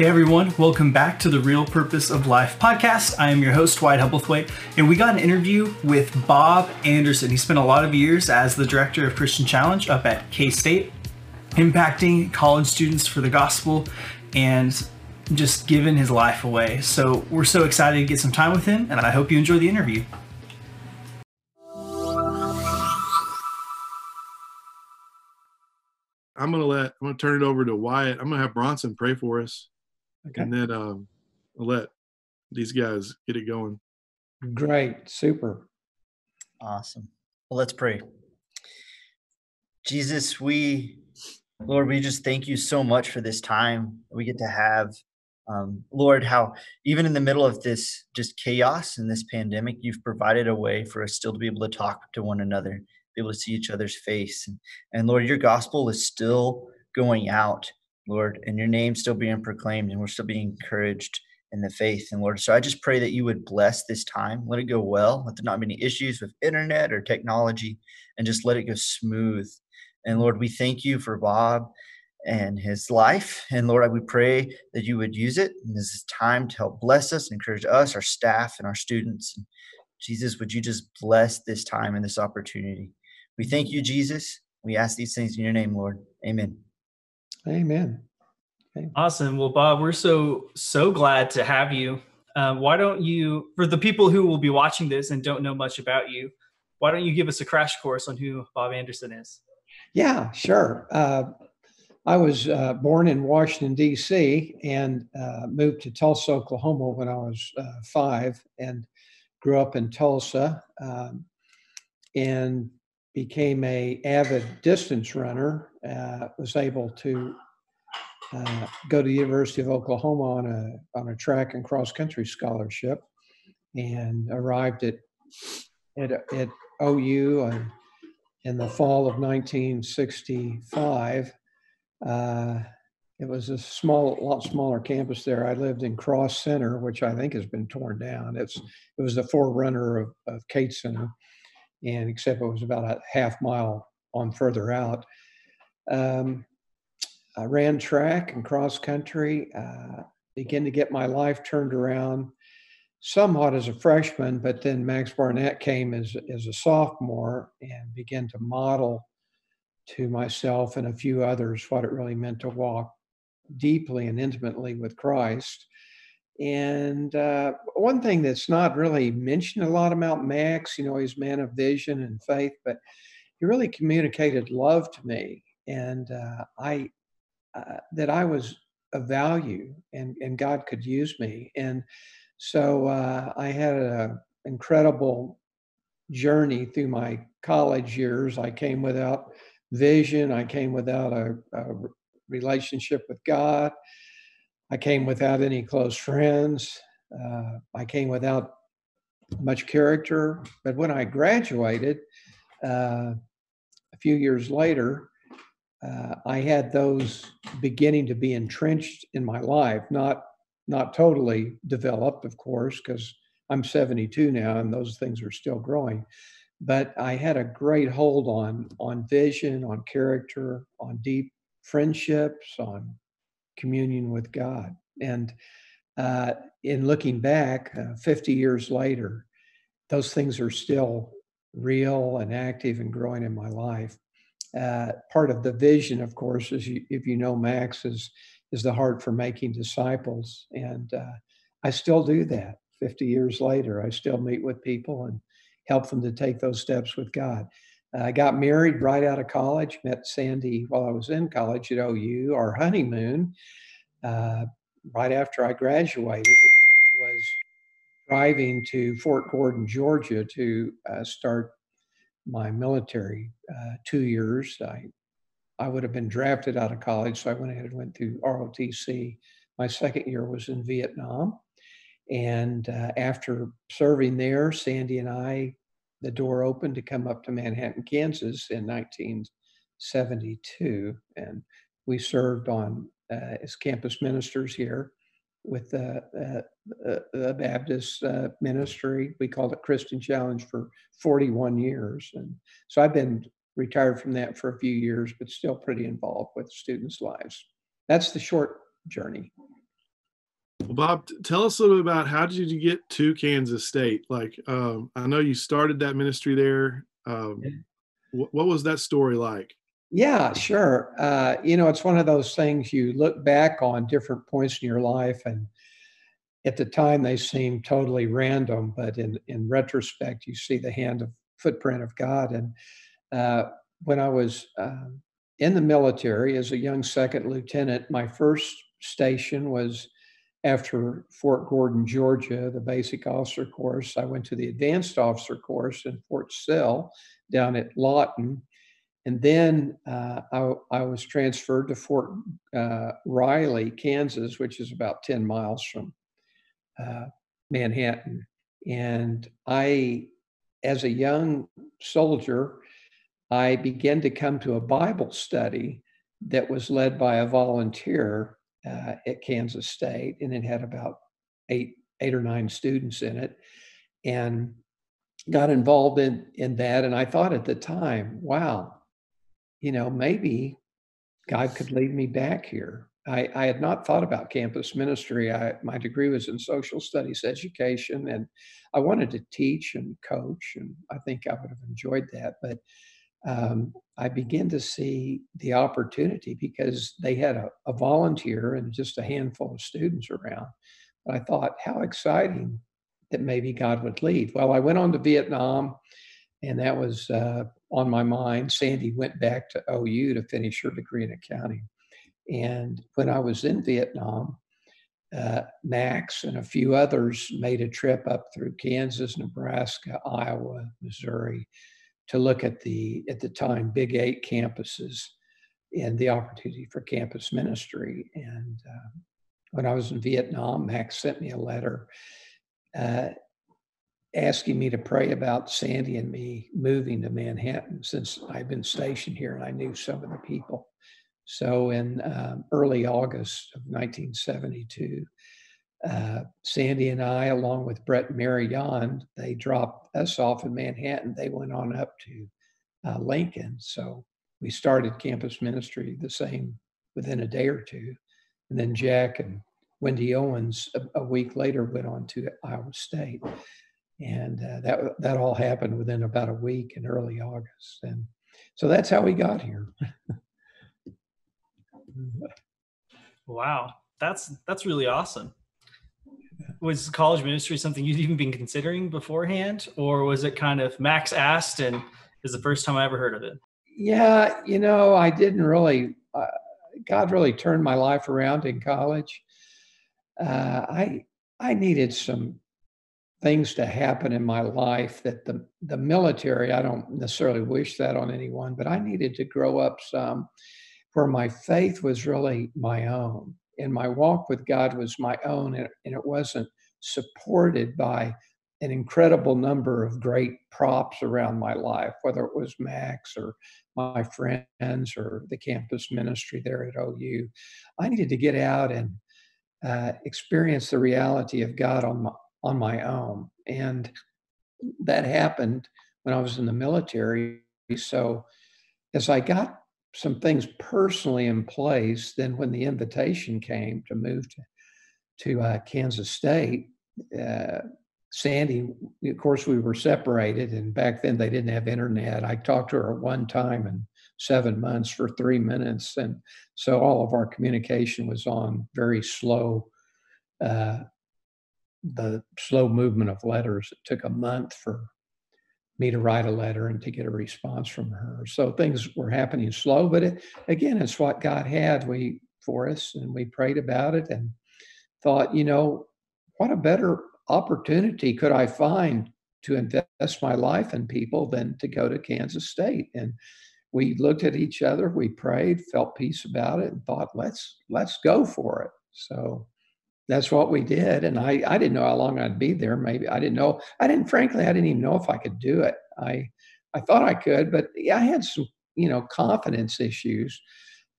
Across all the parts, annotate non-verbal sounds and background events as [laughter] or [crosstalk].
Hey everyone, welcome back to the Real Purpose of Life podcast. I am your host, Wyatt Hubblethwaite, and we got an interview with Bob Anderson. He spent a lot of years as the director of Christian Challenge up at K State, impacting college students for the gospel and just giving his life away. So we're so excited to get some time with him, and I hope you enjoy the interview. I'm gonna let I'm gonna turn it over to Wyatt. I'm gonna have Bronson pray for us, Okay. and then um, I'll let these guys get it going. Great. Super. Awesome. Well, let's pray. Jesus, we, Lord, we just thank you so much for this time we get to have. Um, Lord, how even in the middle of this just chaos and this pandemic, you've provided a way for us still to be able to talk to one another, be able to see each other's face. And, and Lord, your gospel is still going out, Lord, and your name still being proclaimed, and we're still being encouraged in the faith. And Lord, so I just pray that you would bless this time, let it go well, let there not be any issues with internet or technology, and just let it go smooth. And Lord, we thank you for Bob and his life. And Lord, I we pray that you would use it in this time to help bless us, encourage us, our staff, and our students. And Jesus, would you just bless this time and this opportunity? We thank you, Jesus. We ask these things in your name, Lord. Amen. Amen. Awesome. Well, Bob, we're so so glad to have you. Um, why don't you, for the people who will be watching this and don't know much about you, why don't you give us a crash course on who Bob Anderson is? Yeah, sure. Uh, I was uh, born in Washington, D.C., and uh, moved to Tulsa, Oklahoma when I was uh, five, and grew up in Tulsa, um, and became a avid distance runner. Uh, was able to uh, go to the University of Oklahoma on a on a track and cross country scholarship, and arrived at at, at OU and in the fall of 1965. Uh, it was a small, lot smaller campus there. I lived in Cross Center, which I think has been torn down. It's it was the forerunner of, of Cate Center, and except it was about a half mile on further out. Um, I ran track and cross country. Uh, began to get my life turned around somewhat as a freshman, but then Max Barnett came as, as a sophomore and began to model to myself and a few others what it really meant to walk deeply and intimately with Christ. And uh, one thing that's not really mentioned a lot about Max, you know, he's a man of vision and faith, but he really communicated love to me, and uh, I uh, that I was of value, and and God could use me, and so uh, I had an incredible journey through my college years. I came without vision. I came without a, a relationship with God. I came without any close friends. Uh, I came without much character. But when I graduated, uh, a few years later, uh, I had those beginning to be entrenched in my life, not not totally developed, of course, because I'm 72 now and those things are still growing. But I had a great hold on on vision, on character, on deep friendships, on communion with God. And uh, in looking back, uh, 50 years later, those things are still real and active and growing in my life. Uh, part of the vision, of course, is you, if you know Max, is is the heart for making disciples, and uh, I still do that. 50 years later, I still meet with people and help them to take those steps with God. I got married right out of college. Met Sandy while I was in college at OU. Our honeymoon, uh, right after I graduated, was driving to Fort Gordon, Georgia, to uh, start my military uh, two years. I I would have been drafted out of college, so I went ahead and went through ROTC. My second year was in Vietnam, and uh, after serving there, Sandy and I, the door opened to come up to Manhattan, Kansas, in 1972, and we served on uh, as campus ministers here with the, uh, the Baptist uh, ministry. We called it Christian Challenge for 41 years, and so I've been retired from that for a few years, but still pretty involved with students' lives. That's the short journey. Well, Bob, tell us a little bit about how did you get to Kansas State? Like, um, I know you started that ministry there. Um, wh- what was that story like? Yeah, sure. Uh, you know, it's one of those things you look back on different points in your life, and at the time they seem totally random, but in in retrospect, you see the hand of footprint of God. And uh, when I was um, in the military as a young second lieutenant, my first station was after Fort Gordon, Georgia, the basic officer course. I went to the advanced officer course in Fort Sill down at Lawton. And then uh, I, I, was transferred to Fort uh, Riley, Kansas, which is about 10 miles from uh, Manhattan. And I, as a young soldier, I began to come to a Bible study that was led by a volunteer uh, at Kansas State, and it had about eight eight or nine students in it, and got involved in in that. And I thought at the time, wow, you know, maybe God could lead me back here. I, I had not thought about campus ministry. I, my degree was in social studies education, and I wanted to teach and coach, and I think I would have enjoyed that. But um, I began to see the opportunity because they had a, a, volunteer and just a handful of students around. But I thought, how exciting that maybe God would lead. Well, I went on to Vietnam, and that was uh, on my mind. Sandy went back to OU to finish her degree in accounting. And when I was in Vietnam, uh, Max and a few others made a trip up through Kansas, Nebraska, Iowa, Missouri, to look at the at the time big eight campuses and the opportunity for campus ministry. And uh, when I was in Vietnam, Max sent me a letter uh, asking me to pray about Sandy and me moving to Manhattan since I've been stationed here and I knew some of the people. So in um, early August of 1972, uh, Sandy and I, along with Brett and Mary they dropped us off in Manhattan. They went on up to uh, Lincoln. So we started campus ministry the same within a day or two. And then Jack and Wendy Owens a, a week later went on to Iowa State. And uh, that, that all happened within about a week in early August. And so that's how we got here. [laughs] wow. That's, that's really awesome was college ministry something you'd even been considering beforehand, or was it kind of Max asked and is the first time I ever heard of it? Yeah, you know, I didn't really. Uh, God really turned my life around in college. Uh, I I needed some things to happen in my life that the the military. I don't necessarily wish that on anyone, but I needed to grow up some where my faith was really my own and my walk with God was my own, and, and it wasn't supported by an incredible number of great props around my life, whether it was Max or my friends or the campus ministry there at OU. I needed to get out and uh, experience the reality of God on my, on my own. And that happened when I was in the military. So as I got some things personally in place. Then, when the invitation came to move to, to uh, Kansas State, uh, Sandy, of course, we were separated, and back then they didn't have internet. I talked to her one time in seven months for three minutes, and so all of our communication was on very slow, uh, the slow movement of letters. It took a month for me to write a letter and to get a response from her. So things were happening slow, but it, again, it's what God had we for us, and we prayed about it and thought, you know, what a better opportunity could I find to invest my life in people than to go to Kansas State? And we looked at each other, we prayed, felt peace about it, and thought, let's let's go for it. So that's what we did. And I, I didn't know how long I'd be there. Maybe I didn't know. I didn't, frankly, I didn't even know if I could do it. I, I thought I could, but I had some, you know, confidence issues.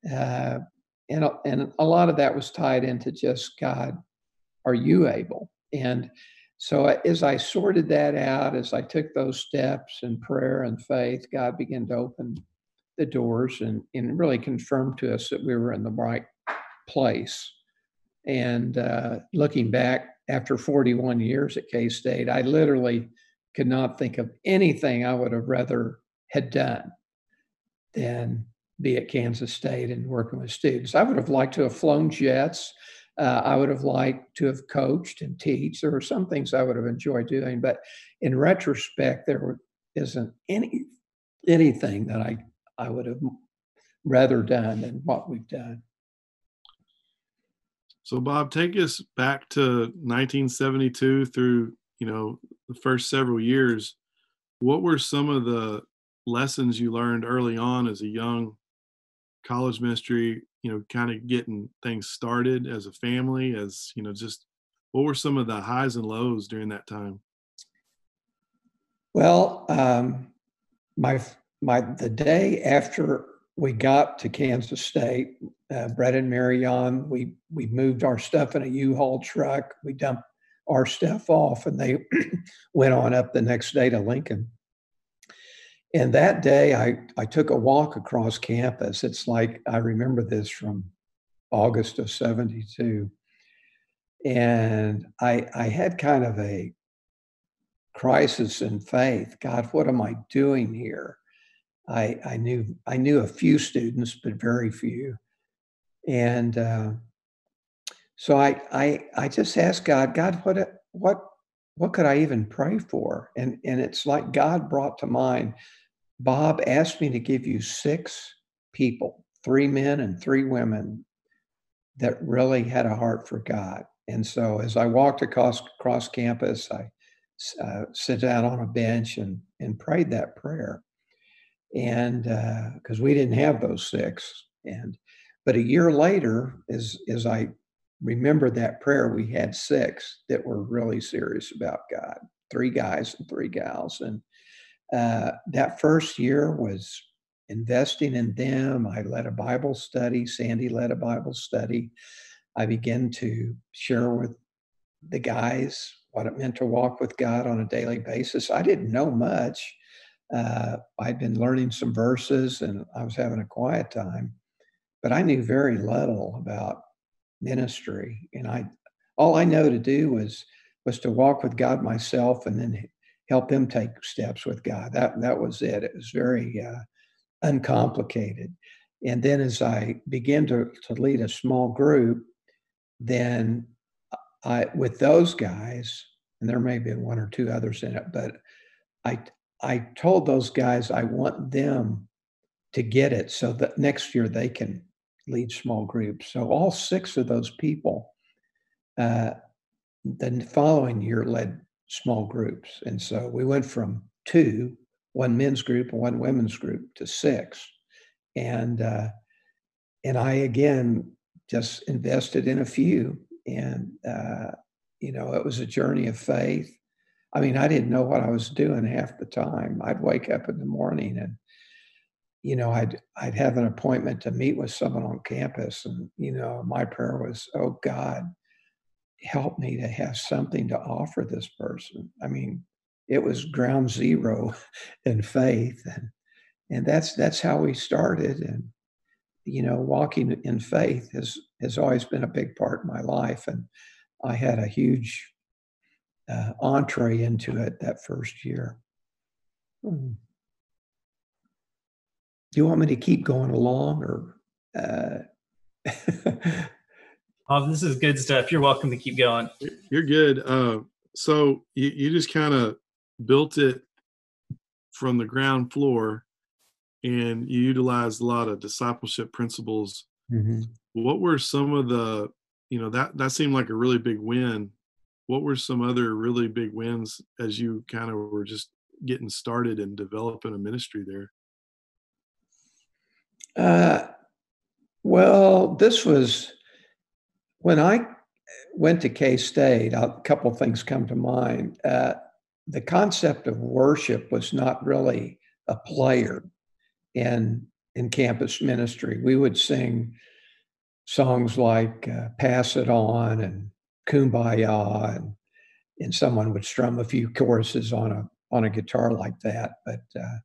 Uh, and, and a lot of that was tied into just God, are you able? And so as I sorted that out, as I took those steps in prayer and faith, God began to open the doors and, and really confirmed to us that we were in the right place And uh, looking back after 41 years at K State, I literally could not think of anything I would have rather had done than be at Kansas State and working with students. I would have liked to have flown jets. Uh, I would have liked to have coached and teach. There were some things I would have enjoyed doing, but in retrospect, there isn't any anything that I I would have rather done than what we've done. So, Bob, take us back to 1972 through you know the first several years. What were some of the lessons you learned early on as a young college ministry? You know, kind of getting things started as a family, as you know, just what were some of the highs and lows during that time? Well, um, my my the day after we got to Kansas State, uh, Brett and Marion, we we moved our stuff in a U-Haul truck. We dumped our stuff off, and they [clears throat] went on up the next day to Lincoln. And that day, I I took a walk across campus. It's like I remember this from August of '72, and I I had kind of a crisis in faith. God, what am I doing here? I, I knew I knew a few students, but very few, and uh, so I, I I just asked God, God, what what what could I even pray for? And and it's like God brought to mind. Bob asked me to give you six people, three men and three women, that really had a heart for God. And so as I walked across across campus, I uh, down on a bench and and prayed that prayer and because uh, we didn't have those six and but a year later as as i remember that prayer we had six that were really serious about god three guys and three gals and uh, that first year was investing in them. I led a bible study sandy led a bible study. I began to share with the guys what it meant to walk with god on a daily basis. I didn't know much uh, I'd been learning some verses and I was having a quiet time, but I knew very little about ministry. And I, all I know to do was was to walk with God myself and then help him take steps with God. That that was it. It was very uh, uncomplicated. And then as I began to, to lead a small group, then I with those guys, and there may have been one or two others in it, but I I told those guys I want them to get it so that next year they can lead small groups. So all six of those people, uh, the following year led small groups, and so we went from two, one men's group one women's group, to six, and uh, and I again just invested in a few, and uh, you know it was a journey of faith I mean, I didn't know what I was doing half the time. I'd wake up in the morning and, you know, I'd I'd have an appointment to meet with someone on campus, and you know, my prayer was, "Oh God, help me to have something to offer this person." I mean, it was ground zero [laughs] in faith, and and that's that's how we started. And you know, walking in faith has has always been a big part of my life, and I had a huge uh, entree into it that first year. Hmm. Do you want me to keep going along or? Uh... [laughs] oh, this is good stuff. You're welcome to keep going. You're good. Uh, so you, you just kind of built it from the ground floor and you utilized a lot of discipleship principles. Mm-hmm. What were some of the, you know, that, that seemed like a really big win what were some other really big wins as you kind of were just getting started and developing a ministry there? Uh, well, this was when I went to K State. A couple things come to mind. Uh, the concept of worship was not really a player in in campus ministry. We would sing songs like uh, "Pass It On" and kumbaya and and someone would strum a few choruses on a on a guitar like that but uh,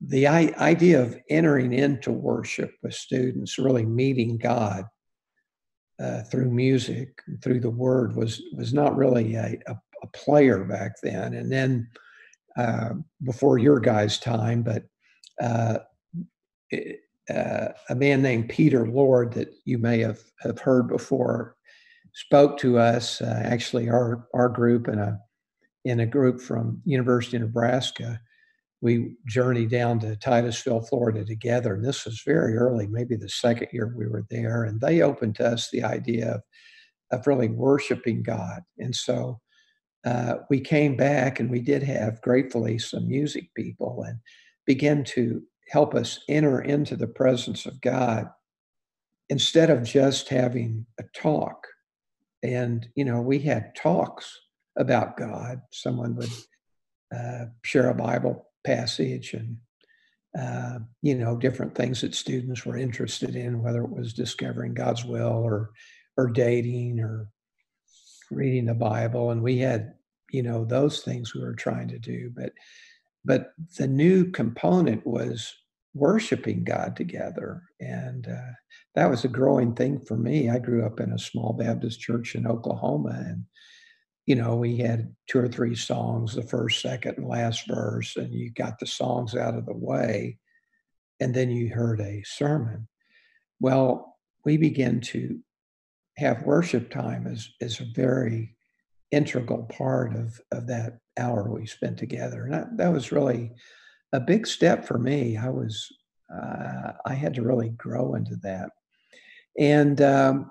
the I- idea of entering into worship with students really meeting god uh, through music, through the word, was was not really a, a, a player back then. And then uh, before your guys' time, but uh, it, uh, a man named Peter Lord that you may have, have heard before spoke to us. Uh, actually, our our group and a in a group from University of Nebraska we journeyed down to Titusville, Florida together. And this was very early, maybe the second year we were there. And they opened to us the idea of, of really worshiping God. And so uh, we came back and we did have, gratefully, some music people and began to help us enter into the presence of God instead of just having a talk. And, you know, we had talks about God. Someone would uh, share a Bible passage and uh, you know different things that students were interested in whether it was discovering god's will or or dating or reading the bible and we had you know those things we were trying to do but but the new component was worshiping god together and uh, that was a growing thing for me i grew up in a small baptist church in oklahoma and you know, we had two or three songs, the first, second, and last verse, and you got the songs out of the way, and then you heard a sermon. Well, we began to have worship time as, as a very integral part of, of that hour we spent together. And that was really a big step for me. I was, uh, I had to really grow into that. And, um,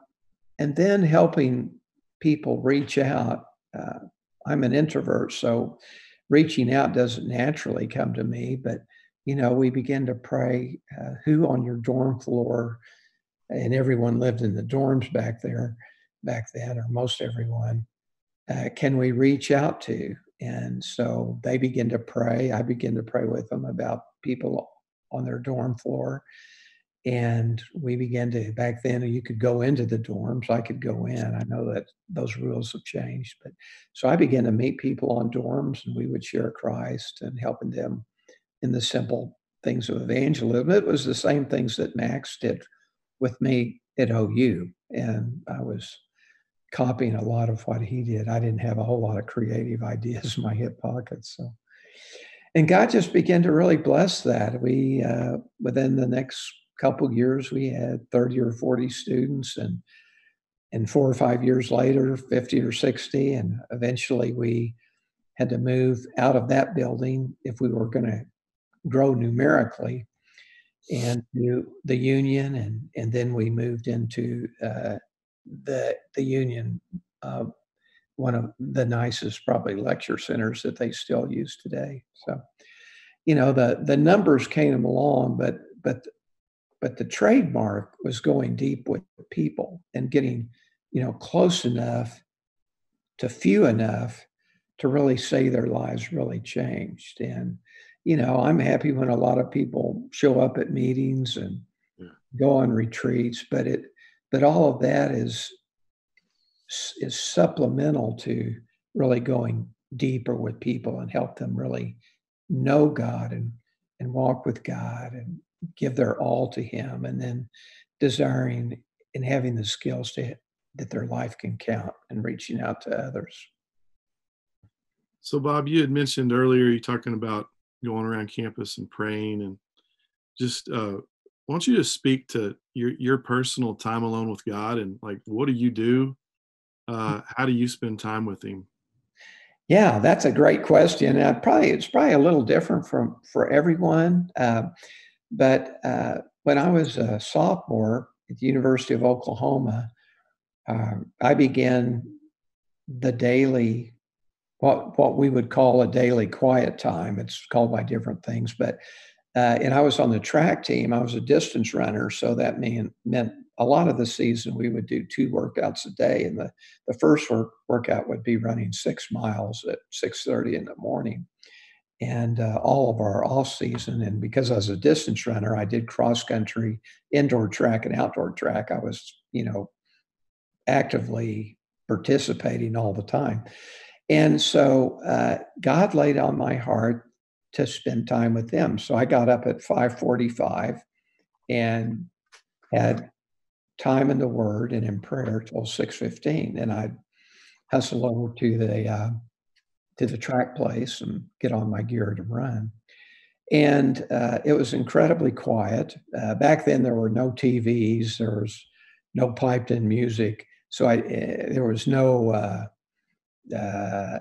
and then helping people reach out uh, I'm an introvert, so reaching out doesn't naturally come to me. But you know, we begin to pray. Uh, who on your dorm floor? And everyone lived in the dorms back there, back then, or most everyone. Uh, can we reach out to? And so they begin to pray. I begin to pray with them about people on their dorm floor. And we began to back then you could go into the dorms. I could go in. I know that those rules have changed but so i began to meet people on dorms and we would share christ and helping them in the simple things of evangelism. It was the same things that max did with me at ou and i was copying a lot of what he did. I didn't have a whole lot of creative ideas in my hip pockets so. And god just began to really bless that. We uh, within the next couple years we had 30 or 40 students and and four or five years later 50 or 60 and eventually we had to move out of that building if we were going to grow numerically and the union and and then we moved into uh, the the union uh, one of the nicest probably lecture centers that they still use today so you know the the numbers came along but but but the trademark was going deep with people and getting you know close enough to few enough to really say their lives really changed and you know i'm happy when a lot of people show up at meetings and yeah. go on retreats but it but all of that is is supplemental to really going deeper with people and help them really know god and and walk with god and give their all to him and then desiring and having the skills to that their life can count and reaching out to others. So bob you had mentioned earlier you talking about going around campus and praying and just uh why don't you just speak to your your personal time alone with god and like what do you do? Uh how do you spend time with him? Yeah that's a great question uh, probably it's probably a little different from for everyone uh, but uh, when I was a sophomore at the University of Oklahoma, uh, I began the daily, what what we would call a daily quiet time. It's called by different things, but uh, and I was on the track team. I was a distance runner, so that mean, meant a lot of the season we would do two workouts a day, and the the first work, workout would be running six miles at six thirty in the morning and uh, all of our off season. And because I was a distance runner, I did cross country, indoor track, and outdoor track. I was, you know, actively participating all the time. And so uh, God laid on my heart to spend time with them. So I got up at 5:45 and had time in the Word and in prayer till six fifteen. And I'd hustle over to the uh, to the track place and get on my gear to run. And uh, it was incredibly quiet. Uh, back then, there were no TVs. There was no piped in music. So I, uh, there was no uh, uh,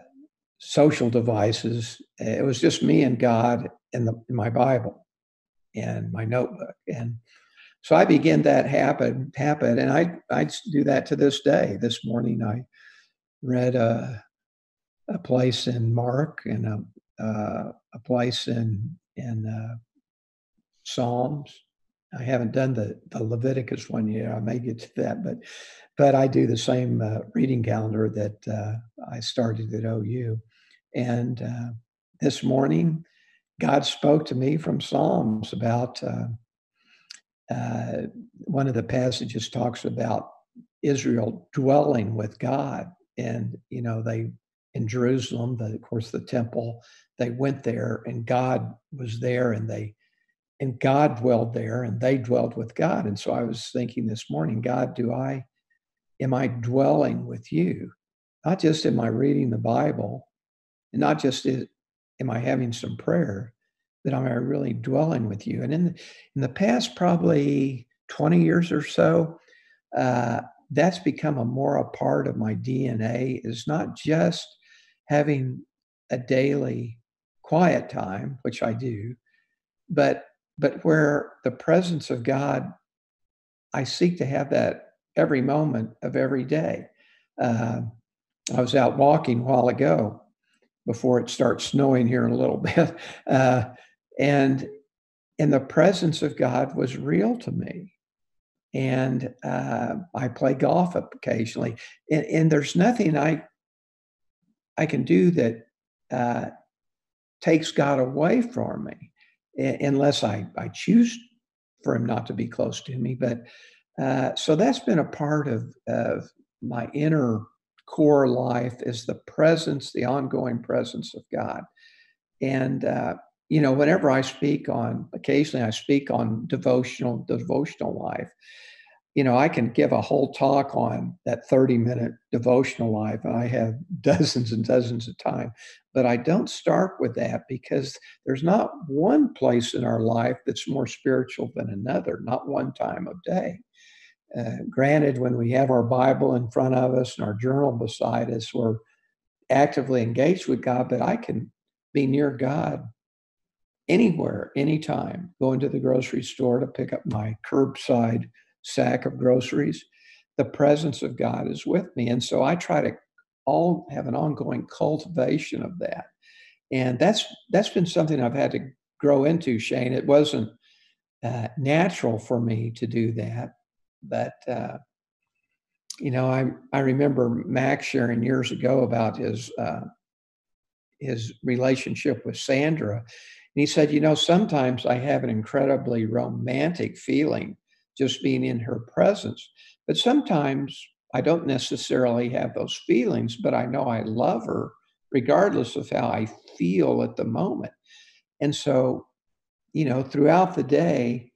social devices. It was just me and God and the, my Bible and my notebook. And so I began that happen, happen. And I, I do that to this day. This morning, I read a, a place in Mark and a, uh, a place in, in uh, Psalms I haven't done the, the Leviticus one yet. I may get to that, but but I do the same uh, reading calendar that uh, I started at OU. And uh, this morning, God spoke to me from Psalms about uh, uh, one of the passages talks about Israel dwelling with God, and you know they in Jerusalem, the, of course, the temple. They went there, and God was there, and they and God dwelled there and they dwelled with God. And so I was thinking this morning, God, do I, am I dwelling with you? Not just am I reading the Bible, and not just is, am I having some prayer, but am I really dwelling with you? And in the, in the past, probably 20 years or so, uh, that's become a more a part of my DNA is not just having a daily quiet time, which I do, but but where the presence of God, I seek to have that every moment of every day. Uh, I was out walking a while ago before it starts snowing here in a little [laughs] bit, uh, and and the presence of God was real to me. And uh, I play golf occasionally, and, and, there's nothing I I can do that uh, takes God away from me unless I, I choose for him not to be close to me. But uh, so that's been a part of, of my inner core life is the presence, the ongoing presence of God. And, uh, you know, whenever I speak on, occasionally I speak on devotional, devotional life, you know, I can give a whole talk on that 30 minute devotional life, and I have [laughs] dozens and dozens of time. But I don't start with that because there's not one place in our life that's more spiritual than another, not one time of day. Uh, granted, when we have our Bible in front of us and our journal beside us, we're actively engaged with God, but I can be near God anywhere, anytime, going to the grocery store to pick up my curbside sack of groceries. The presence of God is with me. And so I try to all have an ongoing cultivation of that. And that's that's been something I've had to grow into, Shane. It wasn't uh, natural for me to do that, but uh, you know, I I remember Max sharing years ago about his uh, his relationship with Sandra, and he said, you know, sometimes I have an incredibly romantic feeling just being in her presence, but sometimes I don't necessarily have those feelings, but I know I love her regardless of how I feel at the moment. And so, you know, throughout the day,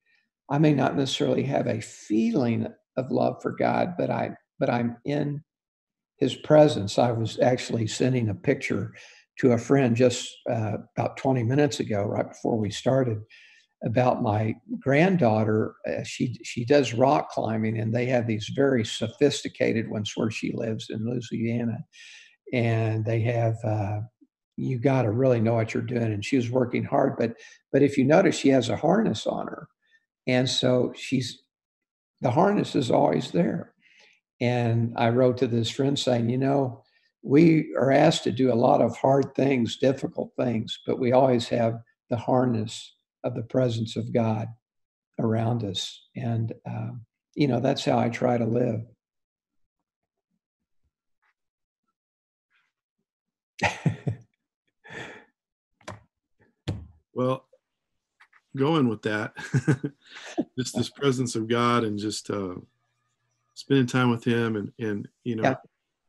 I may not necessarily have a feeling of love for God, but I but I'm in his presence. I was actually sending a picture to a friend just uh, about 20 minutes ago, right before we started, about my granddaughter. Uh, she she does rock climbing, and they have these very sophisticated ones where she lives in Louisiana, and they have. Uh, you got to really know what you're doing, and she was working hard. But but if you notice, she has a harness on her, and so she's the harness is always there. And I wrote to this friend saying, you know, we are asked to do a lot of hard things, difficult things, but we always have the harness of the presence of God around us. And, uh, you know, that's how I try to live. [laughs] well, going with that, [laughs] just this presence of God and just uh, spending time with Him, and and you know, yeah.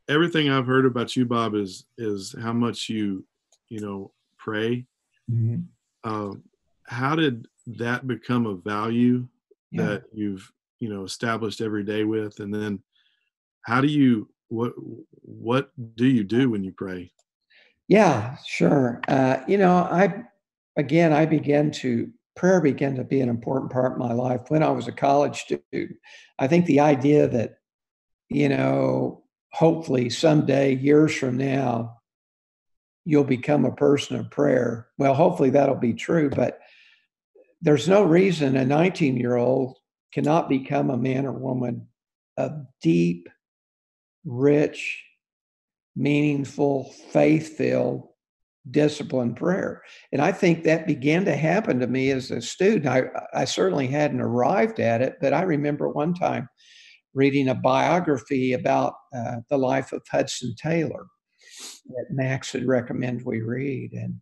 everything I've heard about you, Bob, is is how much you you know pray. Mm-hmm. Um, how did that become a value yeah. that you've you know established every day with and then how do you what what do you do when you pray yeah sure uh, you know i again i began to prayer began to be an important part of my life when i was a college student. I think the idea that you know hopefully someday years from now you'll become a person of prayer. Well hopefully that'll be true but there's no reason a 19 year old cannot become a man or woman of deep, rich, meaningful, faith filled, disciplined prayer. And I think that began to happen to me as a student. I, I certainly hadn't arrived at it, but I remember one time reading a biography about uh, the life of Hudson Taylor that Max had recommended we read. And,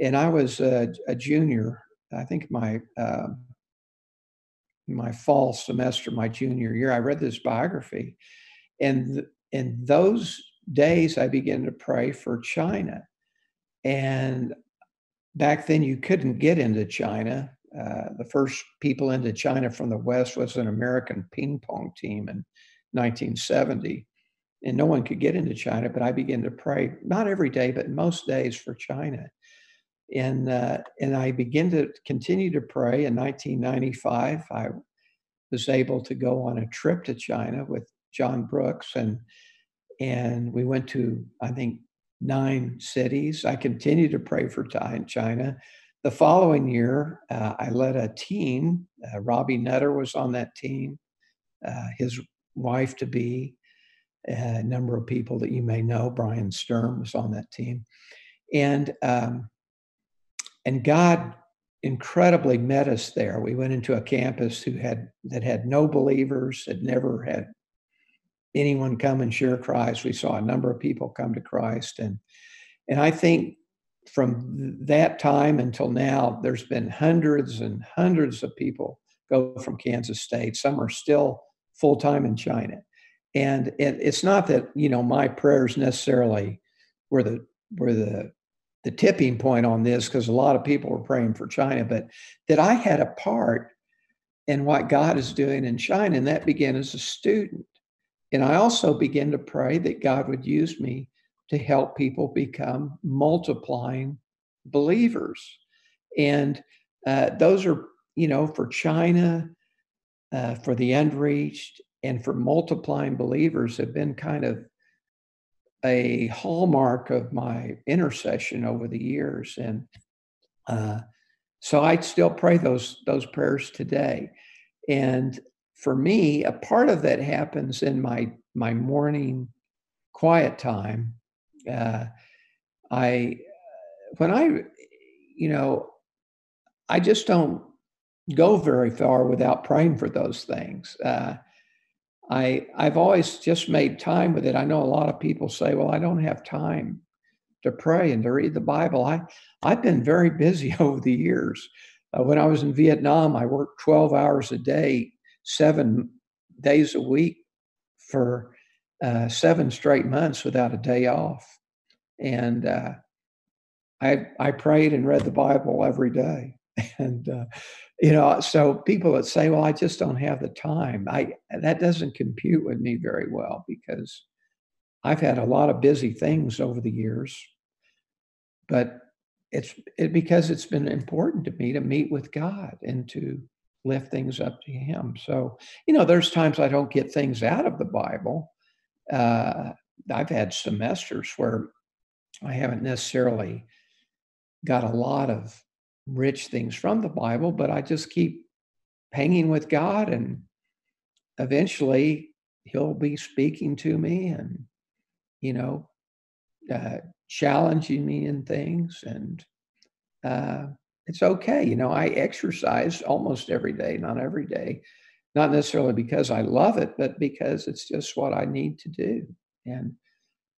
and I was a, a junior, I think my uh, my fall semester, my junior year, I read this biography, and in those days, I began to pray for China. And back then, you couldn't get into China. Uh, the first people into China from the West was an American ping pong team in 1970. And no one could get into China, but I began to pray, not every day, but most days for China. And, uh, and I began to continue to pray. In 1995, I was able to go on a trip to China with John Brooks, and and we went to I think nine cities. I continued to pray for China. The following year, uh, I led a team. Uh, Robbie Nutter was on that team. Uh, his wife to be, a number of people that you may know. Brian Sturm was on that team, and um, and God incredibly met us there. We went into a campus who had that had no believers, had never had anyone come and share Christ. We saw a number of people come to Christ, and and I think from that time until now, there's been hundreds and hundreds of people go from Kansas State. Some are still full time in China, and it, it's not that you know my prayers necessarily were the were the the tipping point on this because a lot of people were praying for China, but that I had a part in what God is doing in China, and that began as a student. And I also began to pray that God would use me to help people become multiplying believers. And uh, those are, you know, for China, uh, for the unreached, and for multiplying believers have been kind of a hallmark of my intercession over the years. And uh, so I still pray those those prayers today. And for me, a part of that happens in my my morning quiet time. Uh, I when I, you know, I just don't go very far without praying for those things. Uh, I I've always just made time with it. I know a lot of people say, "Well, I don't have time to pray and to read the Bible." I I've been very busy [laughs] over the years. Uh, when I was in Vietnam, I worked 12 hours a day, seven days a week for uh, seven straight months without a day off, and uh, I I prayed and read the Bible every day, [laughs] and uh, you know so people that say well i just don't have the time. I that doesn't compute with me very well because i've had a lot of busy things over the years. But it's it because it's been important to me to meet with god and to lift things up to him so you know there's times i don't get things out of the bible uh, i've had semesters where i haven't necessarily got a lot of rich things from the Bible, but I just keep hanging with God and eventually he'll be speaking to me and, you know, uh, challenging me in things. And uh, it's okay. You know, I exercise almost every day, not every day, not necessarily because I love it, but because it's just what I need to do. And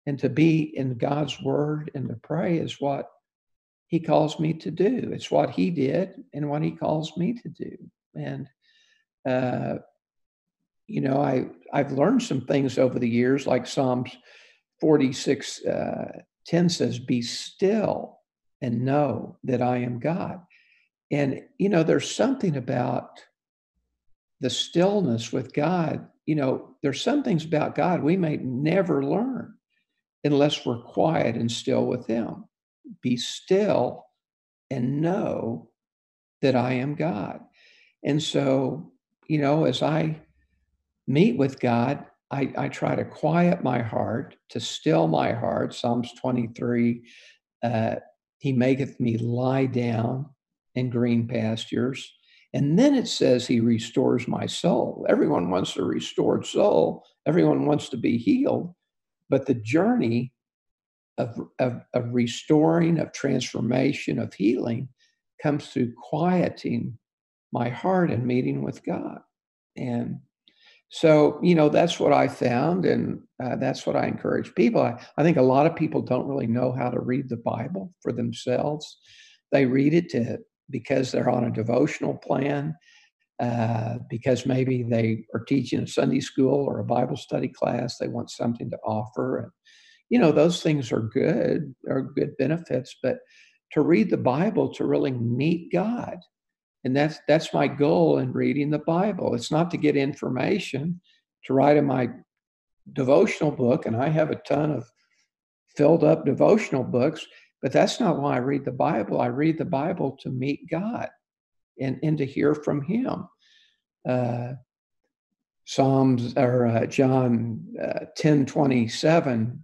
and to be in God's word and to pray is what he calls me to do. It's what he did and what he calls me to do. And uh, you know, I I've learned some things over the years, like Psalms 46, uh, 10 says, "Be still and know that I am God." And you know, there's something about the stillness with God, you know, there's some things about God we may never learn unless we're quiet and still with Him. Be still and know that I am God. And so, you know, as I meet with God, I, I try to quiet my heart, to still my heart. Psalms 23 uh, He maketh me lie down in green pastures. And then it says he restores my soul. Everyone wants a restored soul. Everyone wants to be healed. But the journey of, of, of restoring, of transformation, of healing comes through quieting my heart and meeting with God. And so, you know, that's what I found. And uh, that's what I encourage people. I, I think a lot of people don't really know how to read the Bible for themselves. They read it to because they're on a devotional plan, uh, because maybe they are teaching a Sunday school or a Bible study class. They want something to offer. And, you know, those things are good, are good benefits, but to read the Bible to really meet God. And that's that's my goal in reading the Bible. It's not to get information, to write in my devotional book, and I have a ton of filled up devotional books but that's not why I read the Bible. I read the Bible to meet God and, and to hear from Him. Uh, Psalms or uh, John uh, 10 27,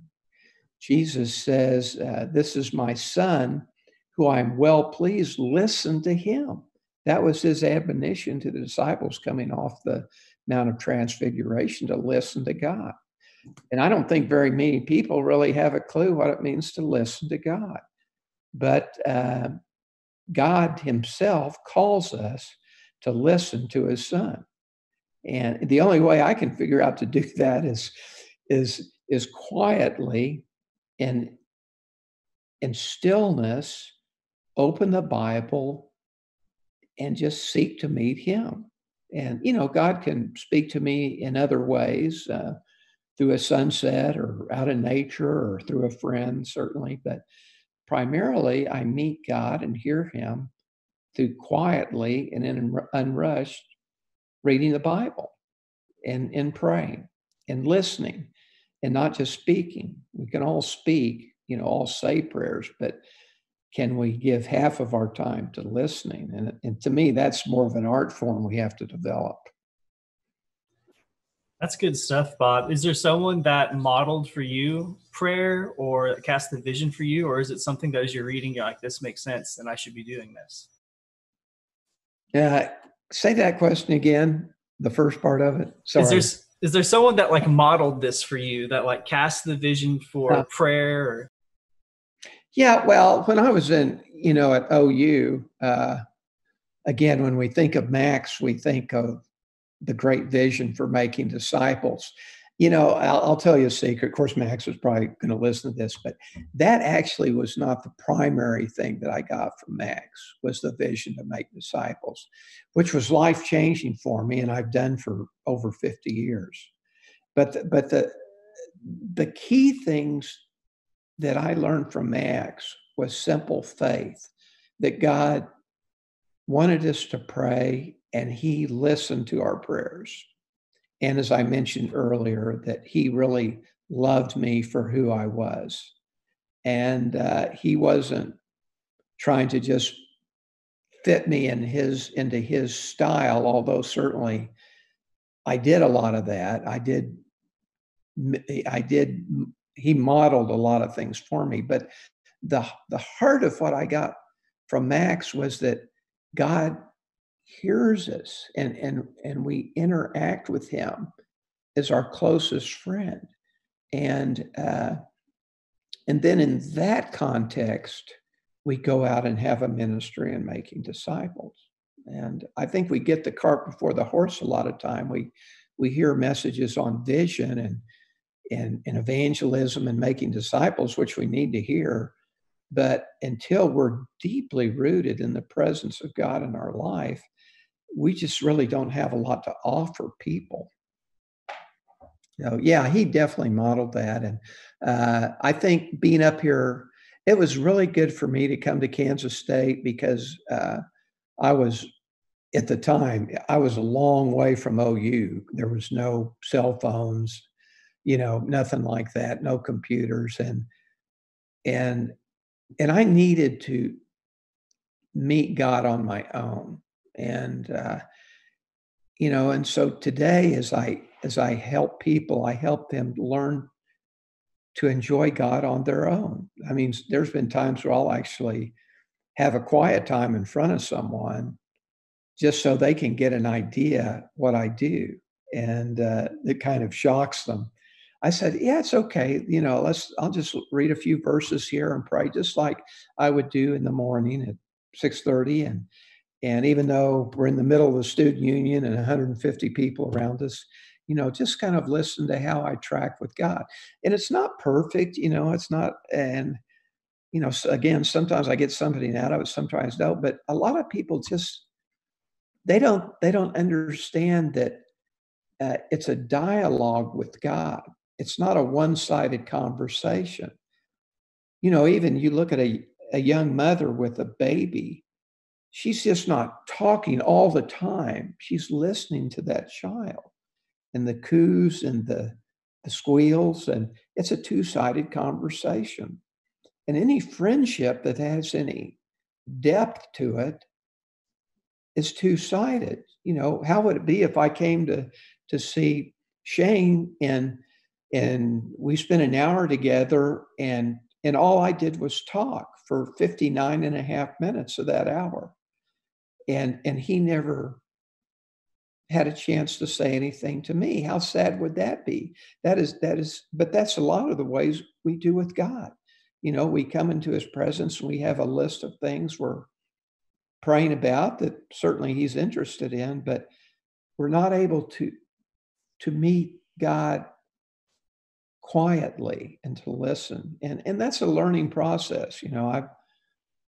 Jesus says, uh, This is my son who I am well pleased. Listen to him. That was his admonition to the disciples coming off the Mount of Transfiguration to listen to God. And I don't think very many people really have a clue what it means to listen to God. But uh, God Himself calls us to listen to His Son. And the only way I can figure out to do [laughs] that is, is, is quietly and in stillness, open the Bible and just seek to meet Him. And, you know, God can speak to me in other ways uh, through a sunset or out in nature or through a friend, certainly. But primarily I meet God and hear Him through quietly and in unrushed reading the Bible and, and praying and listening and not just speaking. We can all speak, you know, all say prayers, but can we give half of our time to listening? And, and to me, that's more of an art form we have to develop. That's good stuff, Bob. Is there someone that modeled for you prayer or cast the vision for you, or is it something that as you're reading, you're like, this makes sense and I should be doing this? Yeah. Say that question again, the first part of it. Sorry. Is there, is there someone that like modeled this for you that like cast the vision for uh, prayer? Or? Yeah. Well, when I was in, you know, at OU, uh, again, when we think of Max, we think of the great vision for making disciples. You know, I'll, I'll, tell you a secret. Of course, Max was probably going to listen to this, but that actually was not the primary thing that I got from Max. Was the vision to make disciples, which was life changing for me, and I've done for over fifty years. But the, but the the key things that I learned from Max was simple faith that God wanted us to pray and he listened to our prayers. And as I mentioned earlier, that he really loved me for who I was. And uh, he wasn't trying to just fit me in his into his style, although certainly I did a lot of that. I did I did he modeled a lot of things for me, but the the heart of what I got from Max was that God hears us and and and we interact with him as our closest friend. And uh, and then in that context we go out and have a ministry and making disciples. And i think we get the cart before the horse a lot of time. We we hear messages on vision and and, and evangelism and making disciples which we need to hear but until we're deeply rooted in the presence of god in our life we just really don't have a lot to offer people. So yeah, he definitely modeled that, and uh, I think being up here, it was really good for me to come to Kansas State because uh, I was at the time, I was a long way from OU. There was no cell phones, you know, nothing like that, no computers, and and and I needed to meet God on my own, and uh, you know, and so today, as I as I help people, I help them learn to enjoy God on their own. I mean, there's been times where I'll actually have a quiet time in front of someone just so they can get an idea what I do. And uh, it kind of shocks them. I said, "Yeah, it's okay. You know, let's. I'll just read a few verses here and pray, just like I would do in the morning at six thirty. And and even though we're in the middle of the student union and 150 people around us, you know, just kind of listen to how I track with God. And it's not perfect, you know. It's not. And you know, again, sometimes I get something out of it, sometimes don't, But a lot of people just they don't they don't understand that uh, it's a dialogue with God. It's not a one-sided conversation. You know, even you look at a, a young mother with a baby, she's just not talking all the time. She's listening to that child and the coos and the, the squeals, and it's a two-sided conversation. And any friendship that has any depth to it is two-sided. You know, how would it be if I came to to see Shane and and we spent an hour together and and all I did was talk for 59 and a half minutes of that hour. And and he never had a chance to say anything to me. How sad would that be? That is that is but that's a lot of the ways we do with God. You know, we come into his presence and we have a list of things we're praying about that certainly he's interested in, but we're not able to to meet God quietly and to listen. And and that's a learning process. You know, I've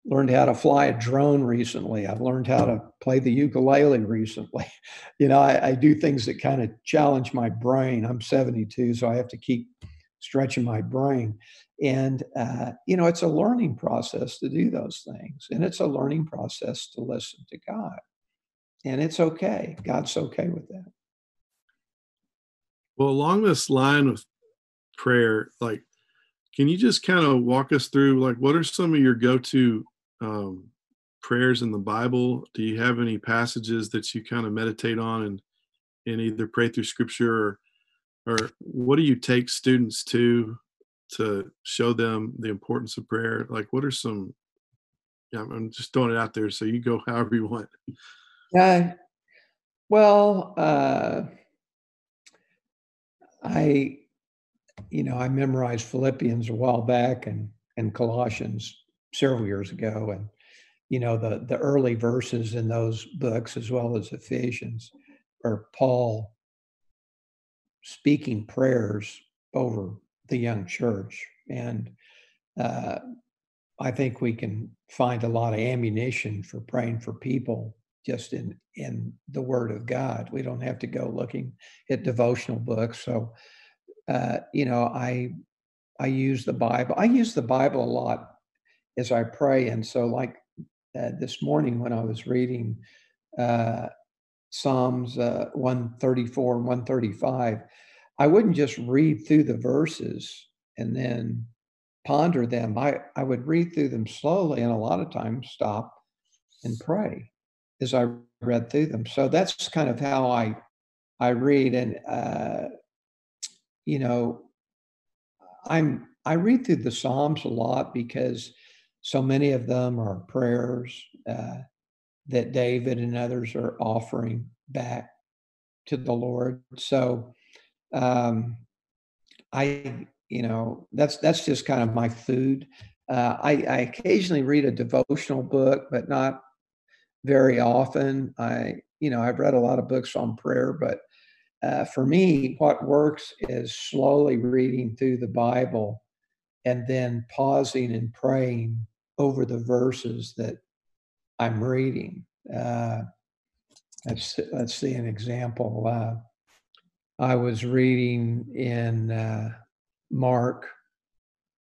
learned how to fly a drone recently. I've learned how to play the ukulele recently. [laughs] You know, I, I do things that kind of challenge my brain. I'm 72, so I have to keep stretching my brain. And, uh, you know, it's a learning process to do those things. And it's a learning process to listen to God. And it's okay. God's okay with that. Well, along this line of prayer, like, can you just kind of walk us through, like, what are some of your go to um, prayers in the Bible? Do you have any passages that you kind of meditate on and, and either pray through scripture or, or what do you take students to to show them the importance of prayer? Like, what are some? I'm just throwing it out there, so you go [laughs] however you want. Yeah. Well, uh, I, you know, I memorized Philippians a while back and and Colossians several years ago, and you know the the early verses in those books as well as Ephesians, are Paul speaking prayers over the young church. And uh, I think we can find a lot of ammunition for praying for people just in in the Word of God. We don't have to go looking at devotional books. So, uh, you know, I I use the Bible. I use the Bible a lot as I pray, and so like uh, this morning when I was reading uh, Psalms uh, 134 and 135, I wouldn't just read through the verses and then ponder them. I, I would read through them slowly and a lot of times stop and pray as I read through them. So that's kind of how I I read and uh, you know I'm I read through the Psalms a lot because so many of them are prayers uh, that David and others are offering back to the Lord. So um, I, you know, that's that's just kind of my food. Uh, I, I occasionally read a devotional book, but not very often. I, you know, I've read a lot of books on prayer, but uh, for me, what works is slowly reading through the Bible and then pausing and praying over the verses that I'm reading. Uh, let's let's see an example. Uh, I was reading in uh, Mark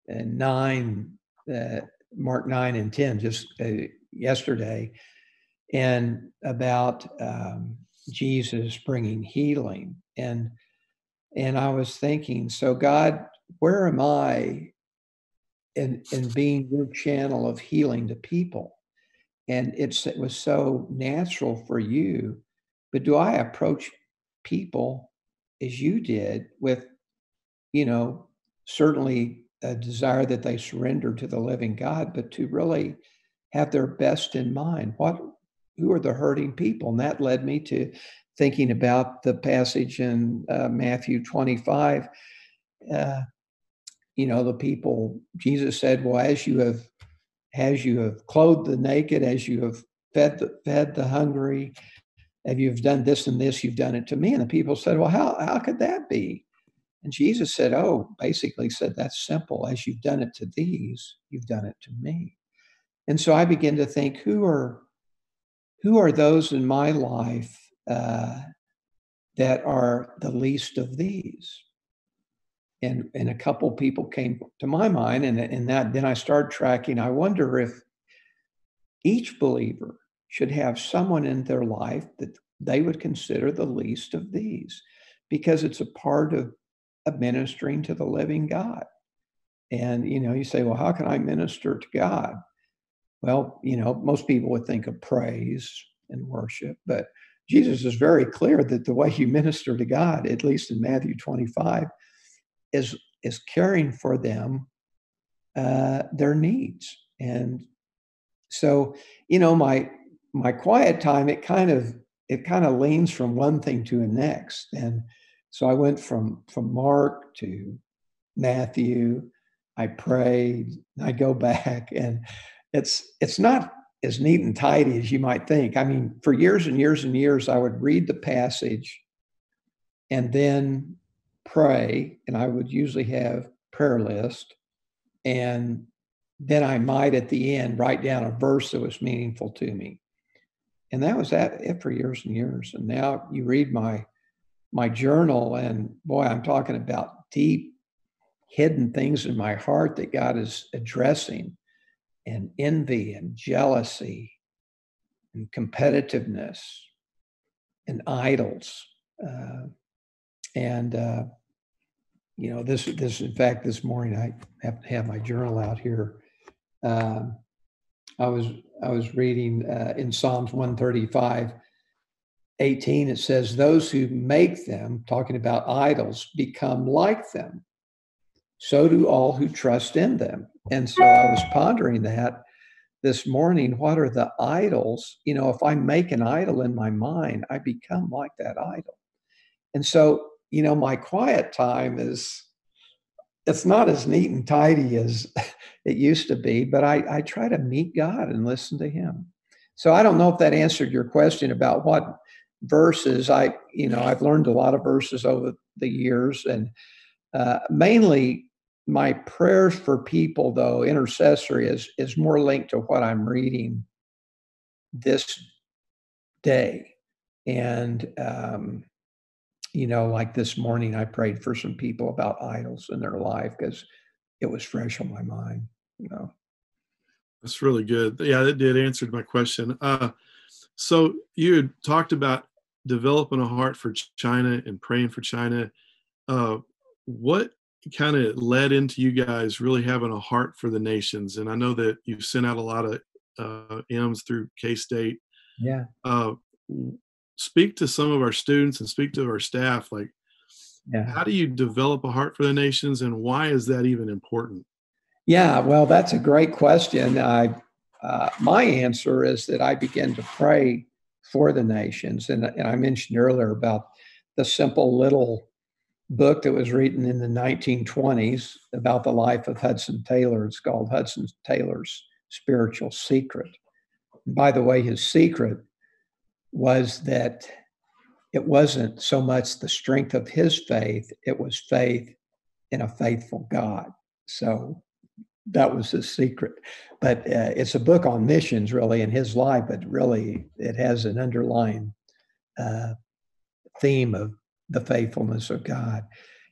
and nine, uh, Mark nine and ten just uh, yesterday, and about um, Jesus bringing healing. And and I was thinking, so God, where am I in in being your channel of healing to people? And it's it was so natural for you, but do I approach people as you did with, you know, certainly a desire that they surrender to the living God, but to really have their best in mind. What who are the hurting people? And that led me to thinking about the passage in uh, Matthew 25. Uh, you know, the people, Jesus said, Well, as you have as you have clothed the naked, as you have fed the fed the hungry, if you've done this and this, you've done it to me. And the people said, Well, how, how could that be? And Jesus said, Oh, basically said, That's simple. As you've done it to these, you've done it to me. And so I begin to think, who are who are those in my life uh, that are the least of these? And and a couple people came to my mind, and, and that then I started tracking. I wonder if each believer should have someone in their life that they would consider the least of these because it's a part of, of ministering to the living God. And, you know, you say, well, how can I minister to God? Well, you know, most people would think of praise and worship, but Jesus is very clear that the way you minister to God, at least in Matthew 25, is is caring for them uh, their needs. And so, you know, my my quiet time, it kind of it kind of leans from one thing to the next. And so I went from from Mark to Matthew. I prayed. I go [laughs] back, and it's it's not as neat and tidy as you might think. I mean, for years and years and years, I would read the passage and then pray, and I would usually have prayer list, and then I might at the end write down a verse that was meaningful to me and that was that it for years and years. And now you read my my journal, and boy, I'm talking about deep hidden things in my heart that God is addressing, and envy and jealousy and competitiveness and idols. Uh, and uh, you know, this this in fact this morning I have to have my journal out here. Um, I was I was reading uh, in Psalms 135, 18, it says, Those who make them, talking about idols, become like them. So do all who trust in them. And so I was pondering that this morning. What are the idols? You know, if I make an idol in my mind, I become like that idol. And so, you know, my quiet time is it's not as neat and tidy as [laughs] it used to be, but I, I try to meet God and listen to Him. So I don't know if that answered your question about what verses I, you know, I've learned a lot of verses over the years, and uh, mainly my prayers for people, though intercessory, is is more linked to what I'm reading this day, and um, you know, like this morning, I prayed for some people about idols in their life because it was fresh on my mind. You know, that's really good. Yeah, that did answer my question. Uh, so you had talked about developing a heart for China and praying for China. Uh, what kind of led into you guys really having a heart for the nations? And I know that you've sent out a lot of uh, M's through K State. Yeah. Uh, speak to some of our students and speak to our staff like yeah. how do you develop a heart for the nations and why is that even important yeah well that's a great question i uh, my answer is that i begin to pray for the nations and, and i mentioned earlier about the simple little book that was written in the 1920s about the life of hudson taylor it's called hudson taylor's spiritual secret by the way his secret was that it wasn't so much the strength of his faith, it was faith in a faithful God. So that was his secret. But uh, it's a book on missions, really, in his life, but really it has an underlying uh, theme of the faithfulness of God.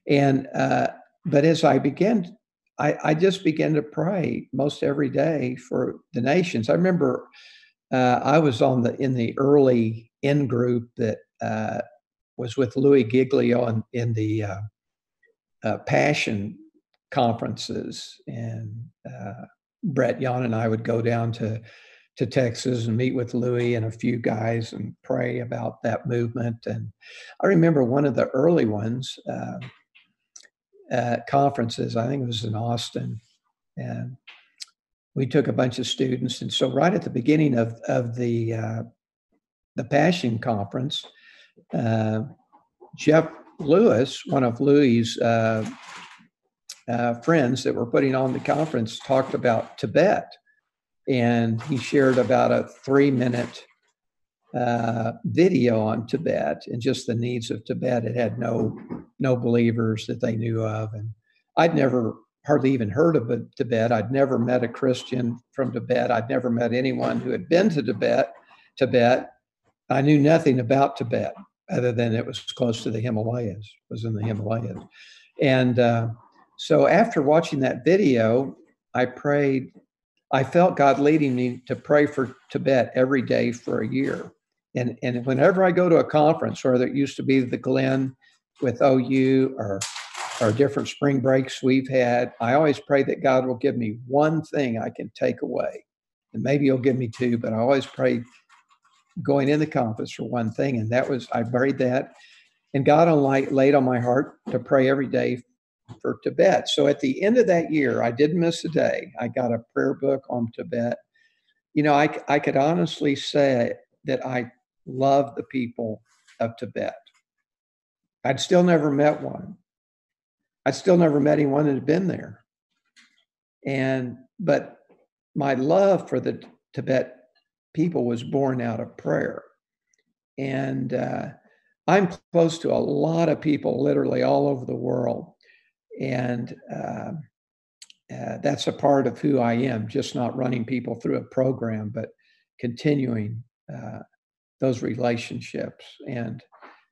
And, uh, but as I began, I, I just began to pray most every day for the nations. I remember uh, I was on the in the early in group that uh, was with Louis Giglio in, in the uh, uh Passion conferences, and uh, Brett Yon and I would go down to to Texas and meet with Louis and a few guys and pray about that movement. And I remember one of the early ones uh, at conferences. I think it was in Austin, and we took a bunch of students. And so, right at the beginning of of the uh, the Passion Conference, uh, Jeff Lewis, one of Louis's uh, uh, friends that were putting on the conference, talked about Tibet, and he shared about a three minute uh, video on Tibet and just the needs of Tibet. It had no no believers that they knew of, and I'd never hardly even heard of Tibet. I'd never met a Christian from Tibet. I'd never met anyone who had been to Tibet. Tibet. I knew nothing about Tibet other than it was close to the Himalayas. Was in the Himalayas, and uh, so after watching that video, I prayed. I felt God leading me to pray for Tibet every day for a year. And, and whenever I go to a conference, whether it used to be the Glen with OU or or different spring breaks we've had, I always pray that God will give me one thing I can take away. And maybe he'll give me two, but I always pray going in the conference for one thing. And that was, I prayed that. And God on light laid on my heart to pray every day for Tibet. So at the end of that year, I didn't miss a day. I got a prayer book on Tibet. You know, I, I could honestly say that I love the people of Tibet. I'd still never met one. I'd still never met anyone that had been there. And but my love for the Tibet people was born out of prayer. And uh, I'm close to a lot of people, literally all over the world, and uh, uh, that's a part of who I am. Just not running people through a program, but continuing uh, those relationships. And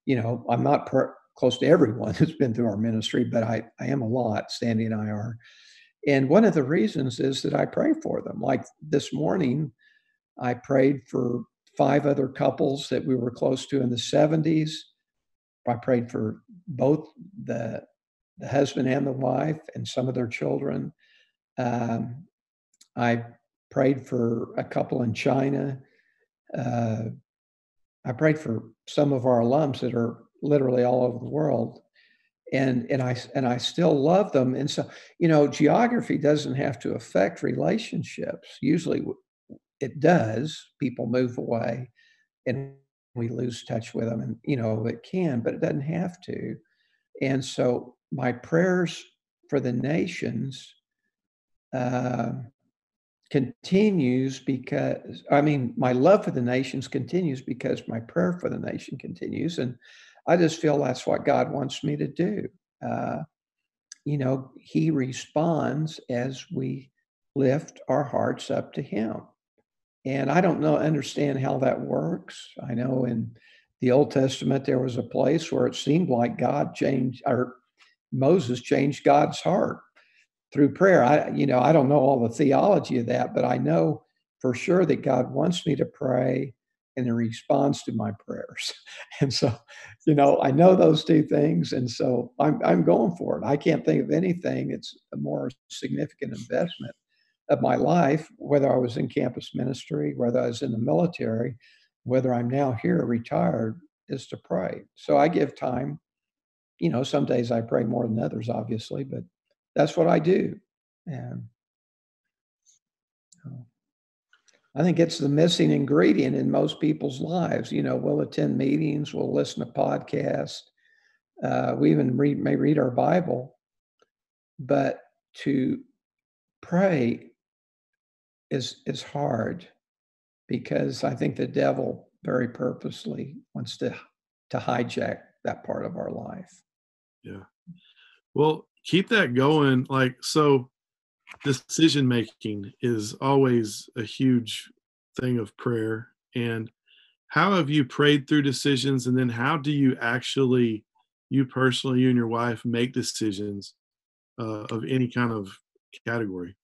you know, I'm not per- close to everyone [laughs] who's been through our ministry, but I, I am a lot, Sandy and I are. And one of the reasons is that I pray for them. Like this morning, I prayed for five other couples that we were close to in the 70s. I prayed for both the, the husband and the wife and some of their children. Um, I prayed for a couple in China. Uh, I prayed for some of our alums that are literally all over the world. And and i and i still love them. And so you know geography doesn't have to affect relationships. Usually it does. People move away and we lose touch with them and you know it can but it doesn't have to and so my prayers for the nations uh, continues because i mean my love for the nations continues because my prayer for the nation continues and I just feel that's what God wants me to do. Uh, you know, He responds as we lift our hearts up to Him. And I don't know, understand how that works. I know in the Old Testament there was a place where it seemed like God changed, or Moses changed God's heart through prayer. I, you know, I don't know all the theology of that, but I know for sure that God wants me to pray and in response to my prayers. [laughs] And so, you know, I know those two things. And so I'm, I'm going for it. I can't think of anything that's a more significant investment of my life, whether I was in campus ministry, whether I was in the military, whether I'm now here or retired, is to pray. So I give time. You know, some days I pray more than others, obviously, but that's what I do. And I think it's the missing ingredient in most people's lives. You know, we'll attend meetings, we'll listen to podcasts, uh, we even read, may read our Bible, but to pray is is hard because I think the devil very purposely wants to to hijack that part of our life. Yeah. Well, keep that going. Like so decision making is always a huge thing of prayer and how have you prayed through decisions and then how do you actually you personally you and your wife make decisions uh, of any kind of category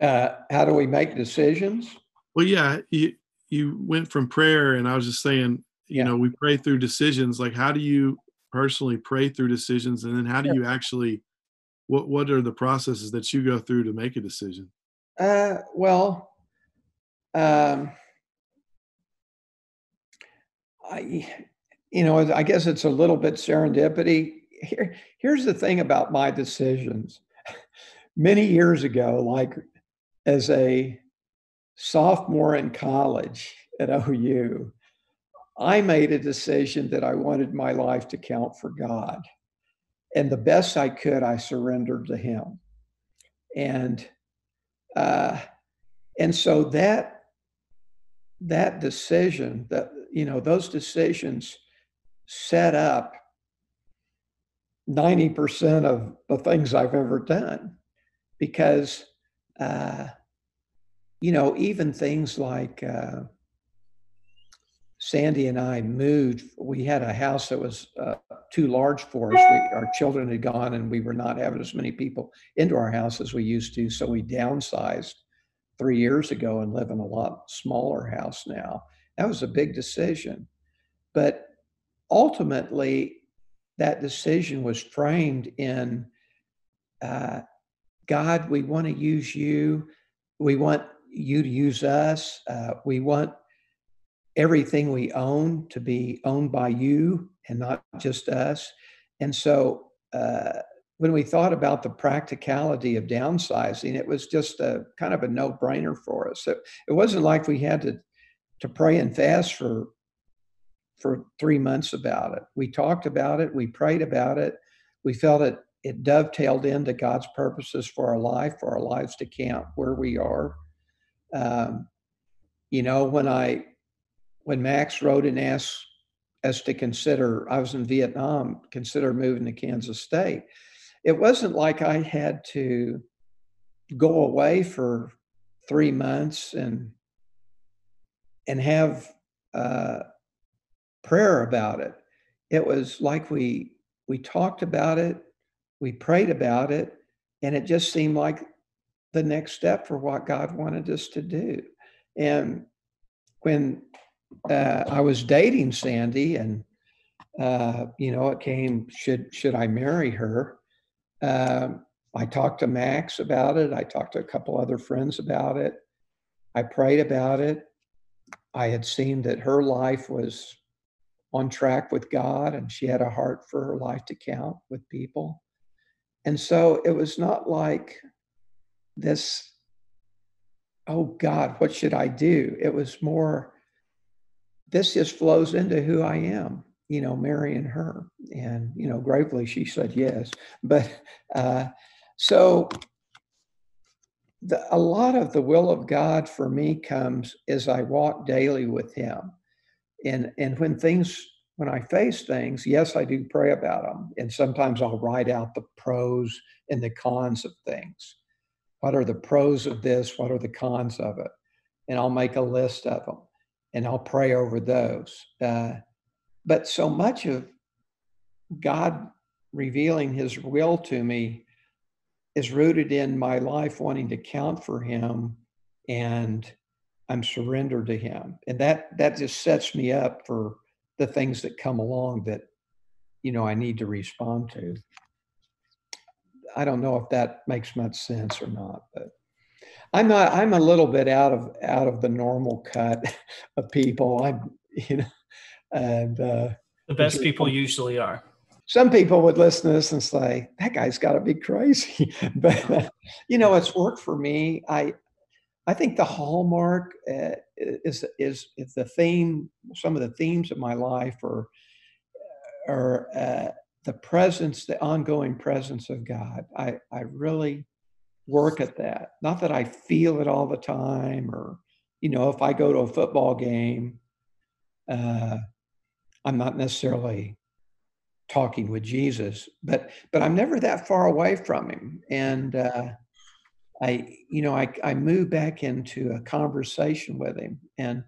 uh, how do we make decisions well yeah you, you went from prayer, and I was just saying, you Yeah. know, we pray through decisions. Like, how do you personally pray through decisions, and then how do you actually? What What are the processes that you go through to make a decision? Uh, well, um, I, you know, I guess it's a little bit serendipity. Here, here's the thing about my decisions. [laughs] Many years ago, like as a sophomore in college at OU, I made a decision that I wanted my life to count for God. And the best I could, I surrendered to Him. And uh, and so that that decision that you know those decisions set up 90% of the things I've ever done because uh, you know even things like uh, Sandy and I moved we had a house that was uh, too large for us we, our children had gone and we were not having as many people into our house as we used to so we downsized three years ago and live in a lot smaller house now. That was a big decision. But ultimately, that decision was framed in uh, God, we want to use you. We want you to use us. Uh, we want everything we own to be owned by you and not just us. And so, uh, when we thought about the practicality of downsizing, it was just a kind of a no-brainer for us. It, it wasn't like we had to to pray and fast for for three months about it. We talked about it, we prayed about it, we felt it it dovetailed into God's purposes for our life, for our lives to count where we are. Um, you know, when I when Max wrote and asked us to consider, I was in Vietnam, consider moving to Kansas State it wasn't like I had to go away for three months and and have uh, prayer about it. It was like we we talked about it, we prayed about it, and it just seemed like the next step for what God wanted us to do. And when uh, I was dating Sandy, and uh, you know, it came should should I marry her? Um, I talked to Max about it. I talked to a couple other friends about it. I prayed about it. I had seen that her life was on track with God and she had a heart for her life to count with people. And so it was not like this, oh God, what should I do? It was more, this just flows into who I am you know, marrying her. And, you know, gratefully she said yes. But uh, so the, a lot of the will of God for me comes as I walk daily with Him. And, and when things, when I face things, yes, I do pray about them. And sometimes I'll write out the pros and the cons of things. What are the pros of this? What are the cons of it? And I'll make a list of them and I'll pray over those. Uh, but so much of God revealing his will to me is rooted in my life wanting to count for him and I'm surrendered to him. And that that just sets me up for the things that come along that you know I need to respond to. I don't know if that makes much sense or not, but I'm not I'm a little bit out of out of the normal cut [laughs] of people. I'm [laughs] you know and uh, the best people usually are. Some people would listen to this and say, "That guy's got to be crazy," [laughs] but you know, it's worked for me. I I think the hallmark uh, is, is is the theme. Some of the themes of my life are are uh, the presence, the ongoing presence of God. I I really work at that. Not that I feel it all the time, or you know, if I go to a football game, uh, I'm not necessarily talking with Jesus, but but I'm never that far away from him. And uh, I, you know, I I move back into a conversation with him, and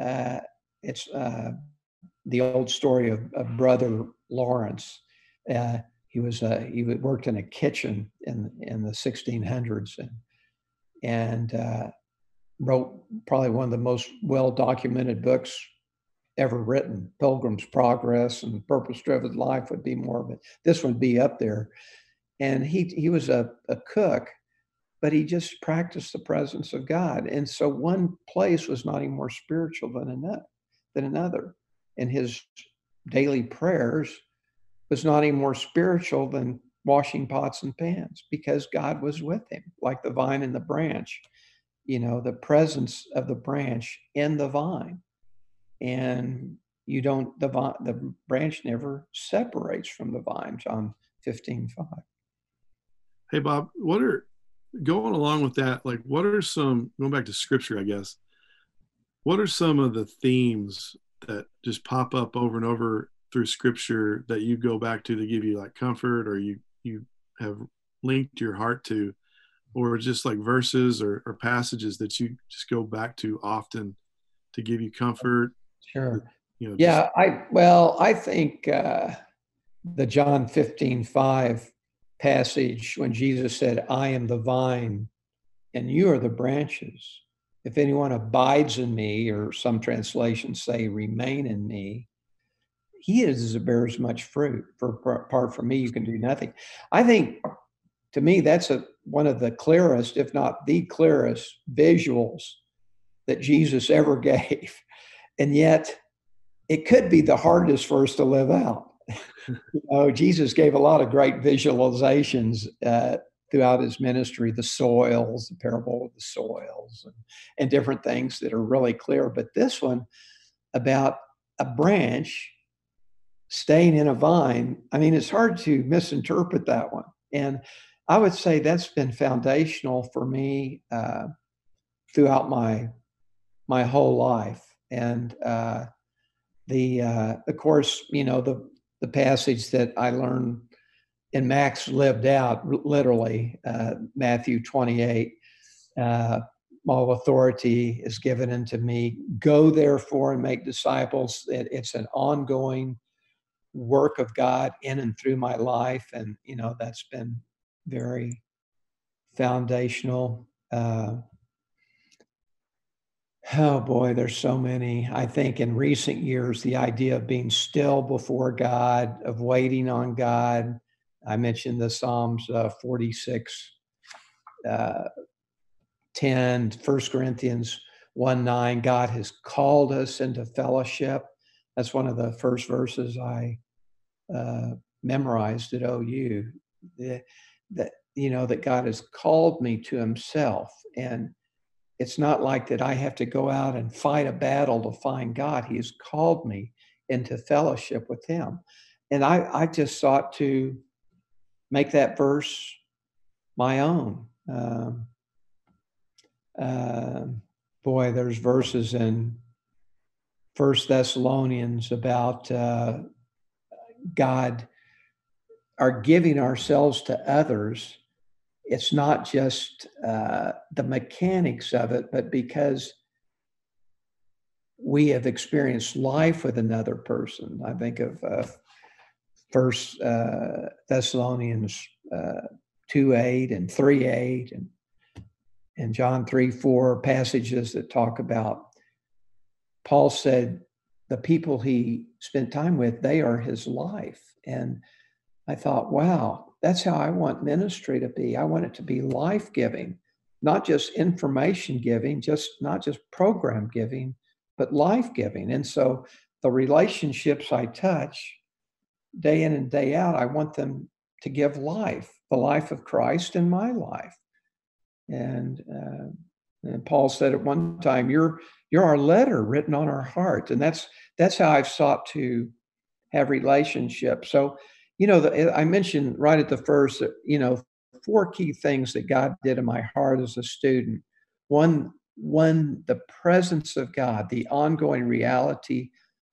uh, it's uh, the old story of, of brother Lawrence. Uh, he was uh, he worked in a kitchen in in the 1600s, and and uh, wrote probably one of the most well documented books ever written. Pilgrim's Progress and Purpose Driven Life would be more of it. This would be up there. And he he was a, a cook, but he just practiced the presence of God. And so one place was not any more spiritual than another than another. And his daily prayers was not any more spiritual than washing pots and pans because God was with him, like the vine and the branch, you know, the presence of the branch in the vine. And you don't, the, vine, the branch never separates from the vine, John 15, 5. Hey, Bob, what are, going along with that, like, what are some, going back to scripture, I guess, what are some of the themes that just pop up over and over through scripture that you go back to to give you like comfort or you you have linked your heart to or just like verses or, or passages that you just go back to often to give you comfort? Sure. You know yeah just... i well i think uh the john 15 5 passage when jesus said i am the vine and you are the branches. If anyone abides in me or some translations say remain in me he is that bears much fruit. For apart from me, you can do nothing. I think, to me, that's a one of the clearest, if not the clearest, visuals that Jesus ever [laughs] gave, and yet it could be the hardest for us to live out. [laughs] you know, Jesus gave a lot of great visualizations uh, throughout his ministry, the soils, the parable of the soils, and, and different things that are really clear. But this one about a branch staying in a vine, I mean, it's hard to misinterpret that one. And I would say that's been foundational for me uh, throughout my my whole life. And uh, the uh, of course, you know, the the passage that I learned and Max lived out literally uh, Matthew 28. Uh, all authority is given unto me. Go therefore and make disciples. It, it's an ongoing work of God in and through my life. And, you know, that's been very foundational. Uh, oh boy, there's so many. I think in recent years, the idea of being still before God, of waiting on God. I mentioned the Psalms uh, 46, uh, 10, 1 Corinthians 1 9. God has called us into fellowship. That's one of the first verses I uh, memorized at OU. That you know that God has called me to Himself, and it's not like that I have to go out and fight a battle to find God. He has called me into fellowship with Him, and I I just sought to make that verse my own. Uh, boy, there's verses in First Thessalonians about uh, God are giving ourselves to others, it's not just uh, the mechanics of it, but because we have experienced life with another person. I think of uh, First uh, Thessalonians uh, two eight and three eight, and and John three four passages that talk about. Paul said, the people he spent time with, they are his life. And I thought, wow, that's how I want ministry to be. I want it to be life giving, not just information giving, just not just program giving, but life giving. And so the relationships I touch day in and day out, I want them to give life, the life of Christ in my life. And, uh, and Paul said at one time, "You're you're our letter written on our heart," and that's that's how I've sought to have relationships. So, you know, the, I mentioned right at the first, that, you know, four key things that God did in my heart as a student. One, one, the presence of God, the ongoing reality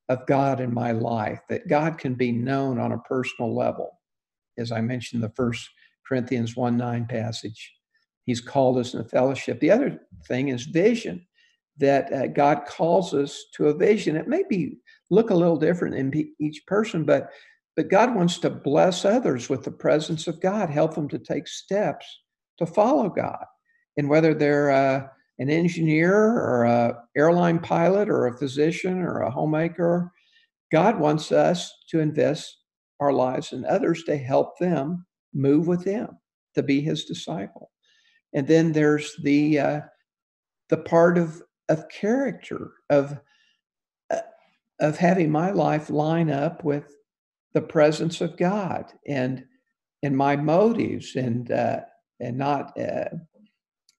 of God in my life, that God can be known on a personal level. As I mentioned, the first Corinthians 1 9 passage. He's called us in a fellowship. The other thing is vision, that uh, God calls us to a vision. It may be look a little different in each person, but but God wants to bless others with the presence of God, help them to take steps to follow God. And whether they're uh, an engineer or a airline pilot or a physician or a homemaker. God wants us to invest our lives in others to help them move with Him, to be His disciple. And then there's the uh, the part of of character of uh, of having my life line up with the presence of God and and my motives and uh, and not uh,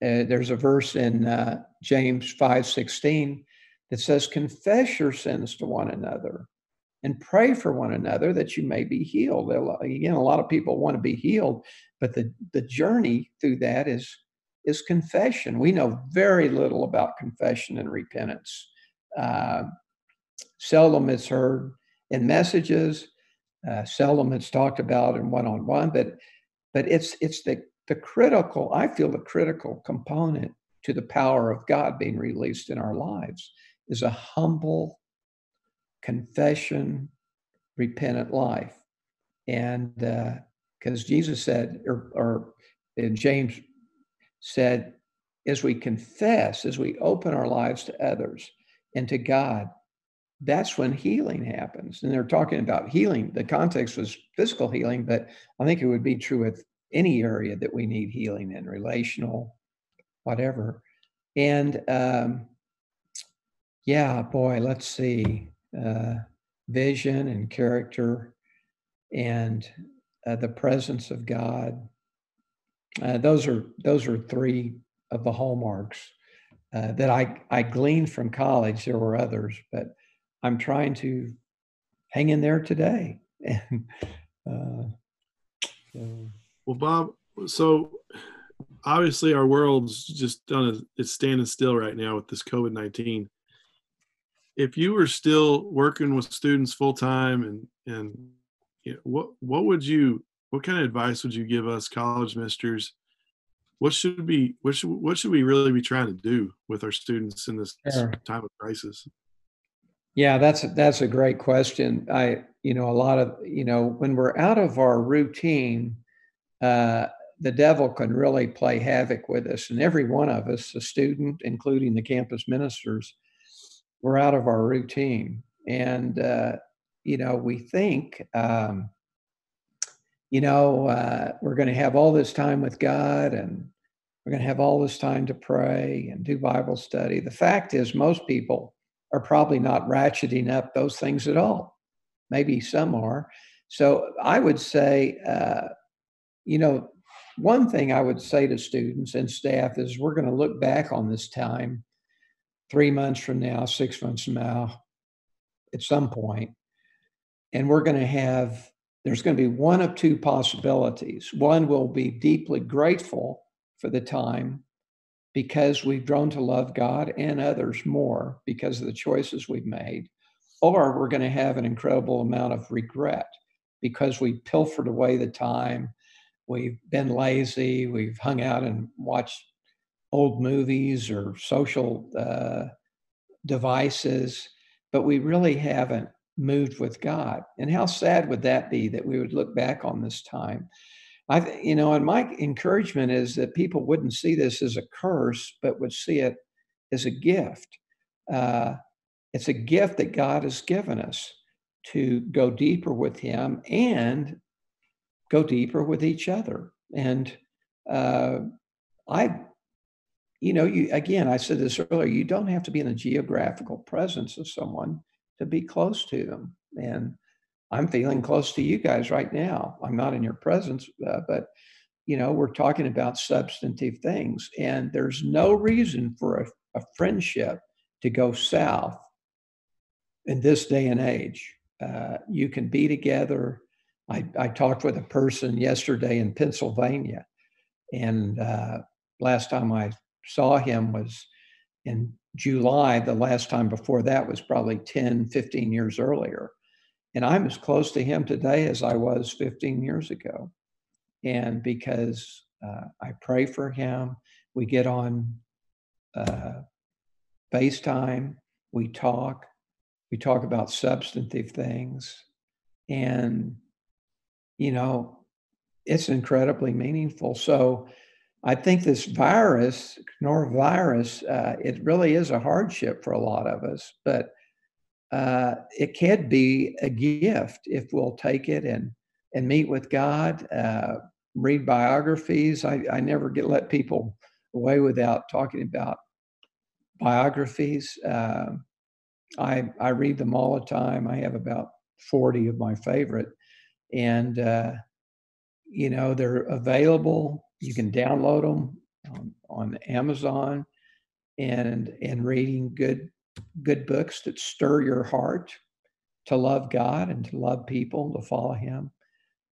uh, there's a verse in uh, James 5:16 that says confess your sins to one another and pray for one another that you may be healed. Again, a lot of people want to be healed, but the the journey through that is is confession. We know very little about confession and repentance. Uh, seldom it's heard in messages. Uh, seldom it's talked about in one-on-one, but but it's it's the the critical, I feel the critical component to the power of God being released in our lives is a humble confession, repentant life. And because uh, Jesus said, or, or James said, as we confess, as we open our lives to others and to God, that's when healing happens. And they're talking about healing. The context was physical healing, but I think it would be true with any area that we need healing in, relational, whatever. And um, yeah, boy, let's see, uh, vision and character and uh, the presence of God. Uh, those are those are three of the hallmarks uh, that I I gleaned from college. There were others, but I'm trying to hang in there today. [laughs] And uh. Well, Bob, so obviously our world's just done a, it's standing still right now with this COVID nineteen. If you were still working with students full time, and and you know, what what would you what kind of advice would you give us college ministers What should be what should what should we really be trying to do with our students in this sure. time of crisis? Yeah, that's that's a great question. I you know a lot of you know when we're out of our routine uh, the devil can really play havoc with us. And every one of us, a student, including the campus ministers, we're out of our routine. And, uh, you know, we think, um, you know, uh, we're going to have all this time with God and we're going to have all this time to pray and do Bible study. The fact is, most people are probably not ratcheting up those things at all. Maybe some are. So I would say, uh, you know, one thing I would say to students and staff is we're going to look back on this time three months from now, six months from now, at some point, and we're going to have there's going to be one of two possibilities. One will be deeply grateful for the time because we've grown to love God and others more because of the choices we've made. Or we're going to have an incredible amount of regret because we pilfered away the time We've been lazy. We've hung out and watched old movies or social uh, devices, but we really haven't moved with God. And how sad would that be that we would look back on this time? I, you know, and my encouragement is that people wouldn't see this as a curse, but would see it as a gift. Uh, it's a gift that God has given us to go deeper with Him and go deeper with each other. And uh, I, you know, you again, I said this earlier. You don't have to be in the geographical presence of someone to be close to them. And I'm feeling close to you guys right now. I'm not in your presence, uh, but you know, we're talking about substantive things, and there's no reason for a, a friendship to go south in this day and age. Uh, you can be together I, I talked with a person yesterday in Pennsylvania, and uh, last time I saw him was in July. The last time before that was probably 10, 15 years earlier. And I'm as close to him today as I was 15 years ago. And because uh, I pray for him, we get on uh, FaceTime, we talk, we talk about substantive things. And you know, it's incredibly meaningful. So I think this virus, coronavirus, uh, it really is a hardship for a lot of us, but uh, it can be a gift if we'll take it and and meet with God, uh, read biographies. I, I never get let people away without talking about biographies. Uh, I I read them all the time. I have about forty of my favorite, and uh, you know they're available. You can download them on, on Amazon, and and reading good good books that stir your heart to love God and to love people, to follow Him.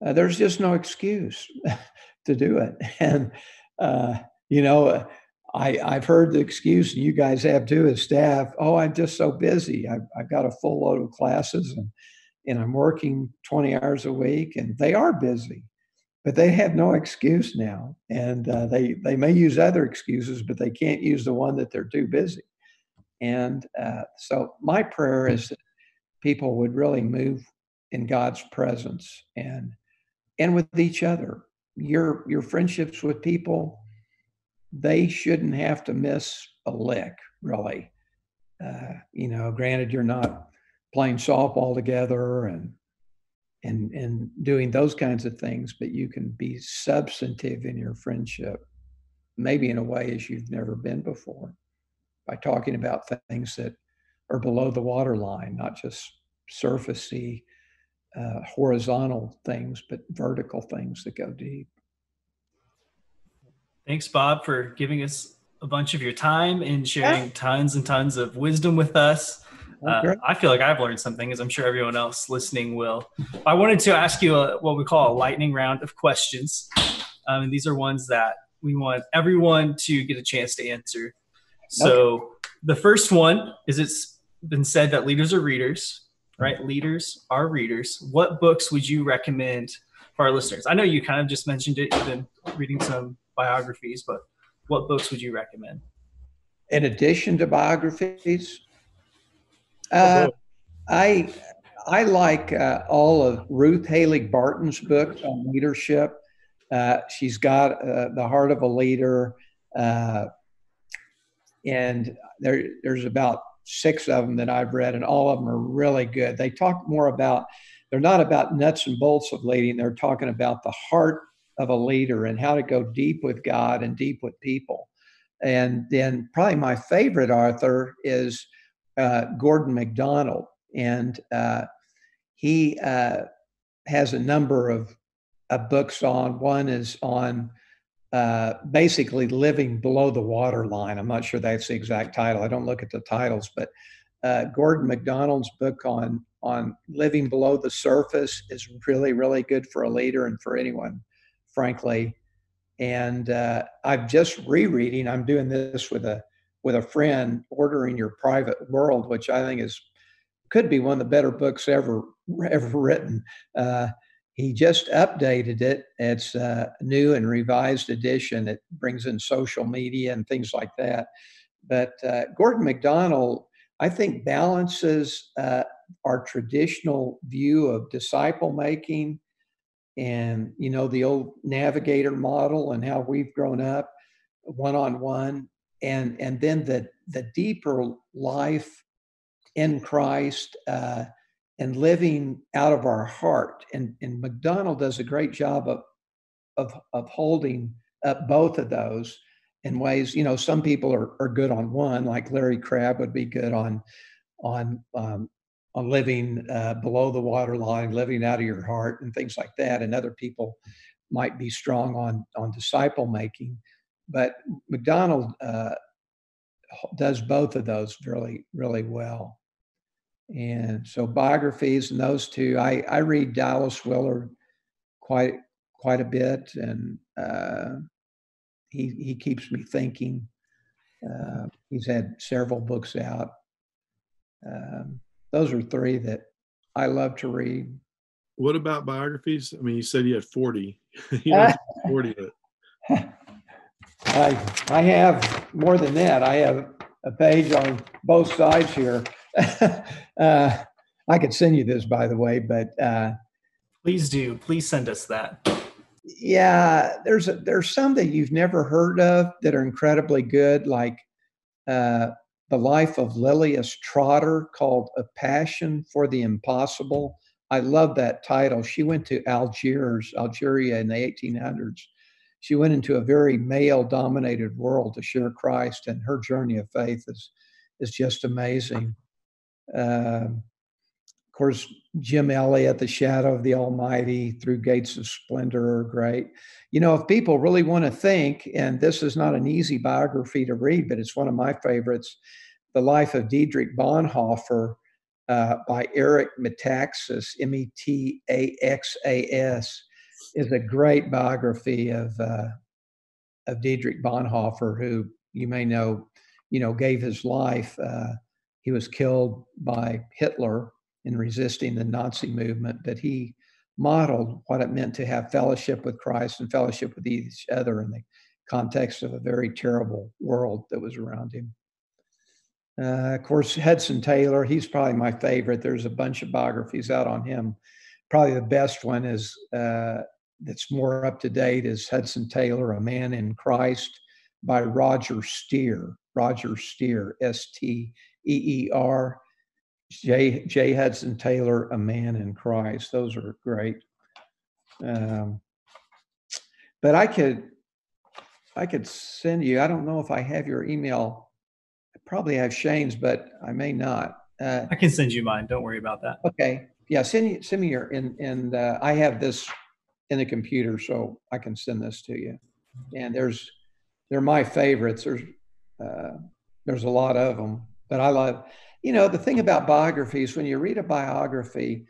Uh, there's just no excuse [laughs] to do it. [laughs] And, uh, you know, I, I've heard the excuse, and you guys have too as staff, oh, I'm just so busy. I've, I've got a full load of classes and, and I'm working 20 hours a week, and they are busy. But they have no excuse now, and uh, they they may use other excuses, but they can't use the one that they're too busy. And uh, so my prayer is that people would really move in God's presence and and with each other. Your your friendships with people, they shouldn't have to miss a lick, really. Uh, you know, granted, you're not playing softball together and and and doing those kinds of things, but you can be substantive in your friendship, maybe in a way as you've never been before by talking about things that are below the waterline, not just surfacey, uh, horizontal things, but vertical things that go deep. Thanks, Bob, for giving us a bunch of your time and sharing yeah. tons and tons of wisdom with us. Uh, I feel like I've learned something, as I'm sure everyone else listening will. I wanted to ask you a, what we call a lightning round of questions. Um, and these are ones that we want everyone to get a chance to answer. So okay. the first one is it's been said that leaders are readers, right? Leaders are readers. What books would you recommend for our listeners? I know you kind of just mentioned it. You've been reading some biographies, but what books would you recommend? In addition to biographies, uh, I I like uh, all of Ruth Haley Barton's books on leadership. Uh, she's got uh, the heart of a leader. Uh, and there there's about six of them that I've read, and all of them are really good. They talk more about they're not about nuts and bolts of leading. They're talking about the heart of a leader and how to go deep with God and deep with people. And then probably my favorite author is uh, Gordon MacDonald, and uh, he uh, has a number of, of books on. One is on uh, basically living below the water line. I'm not sure that's the exact title. I don't look at the titles, but uh, Gordon MacDonald's book on on living below the surface is really really good for a leader and for anyone, frankly. And I'm just rereading. I'm doing this with a with a friend, ordering your private world, which I think is could be one of the better books ever [laughs] ever written. Uh, he just updated it. It's a new and revised edition. It brings in social media and things like that. But uh, Gordon MacDonald, I think, balances uh, our traditional view of disciple making and you know the old navigator model and how we've grown up one on one and and then the the deeper life in Christ uh, and living out of our heart. And, and MacDonald does a great job of, of, of holding up both of those in ways, you know, some people are, are good on one, like Larry Crabb would be good on, on, um, on living uh, below the waterline, living out of your heart and things like that. And other people might be strong on, on disciple making. But MacDonald uh, does both of those really, really well. And so biographies and those two, I, I read Dallas Willard quite quite a bit, and uh, he he keeps me thinking. Uh, he's had several books out. Um, those are three that I love to read. What about biographies? I mean, you said you had forty. [laughs] you [laughs] have forty. [laughs] I I have more than that. I have a page on both sides here [laughs] uh, I could send you this, by the way, but uh, please do. Please send us that. Yeah, there's a, there's some that you've never heard of that are incredibly good, like uh, the life of Lilias Trotter, called "A Passion for the Impossible." I love that title. She went to Algiers, Algeria in the 1800s. She went into a very male-dominated world to share Christ, and her journey of faith is is just amazing. Uh, of course, Jim Elliot, The Shadow of the Almighty, Through Gates of Splendor are great. You know, if people really want to think, and this is not an easy biography to read, but it's one of my favorites, The Life of Dietrich Bonhoeffer uh, by Eric Metaxas, M E T A X A S, is a great biography of, uh, of Dietrich Bonhoeffer, who you may know, you know, gave his life. Uh, he was killed by Hitler in resisting the Nazi movement, but he modeled what it meant to have fellowship with Christ and fellowship with each other in the context of a very terrible world that was around him. Uh, of course, Hudson Taylor, he's probably my favorite. There's a bunch of biographies out on him. Probably the best one is uh, that's more up to date is Hudson Taylor, A Man in Christ by Roger Steer. Roger Steer, S T E E R. J. J. Hudson Taylor, A Man in Christ. Those are great. Um, but I could, I could send you. I don't know if I have your email. I probably have Shane's, but I may not. Uh, I can send you mine. Don't worry about that. Okay. Yeah. Send you, send me your and and uh, I have this in the computer, so I can send this to you. And there's, they're my favorites. There's, uh, there's a lot of them, but I love you know, the thing about biographies, when you read a biography,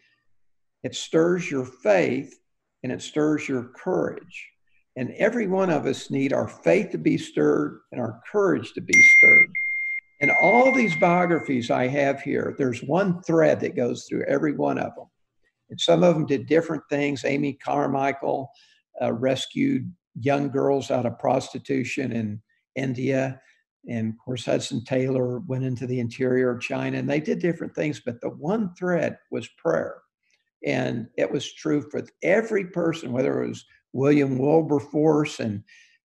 it stirs your faith and it stirs your courage. And every one of us need our faith to be stirred and our courage to be stirred. And all these biographies I have here, there's one thread that goes through every one of them. And some of them did different things. Amy Carmichael uh, rescued young girls out of prostitution in India. And of course hudson taylor went into the interior of china and they did different things but the one thread was prayer. And it was true for every person whether it was william wilberforce and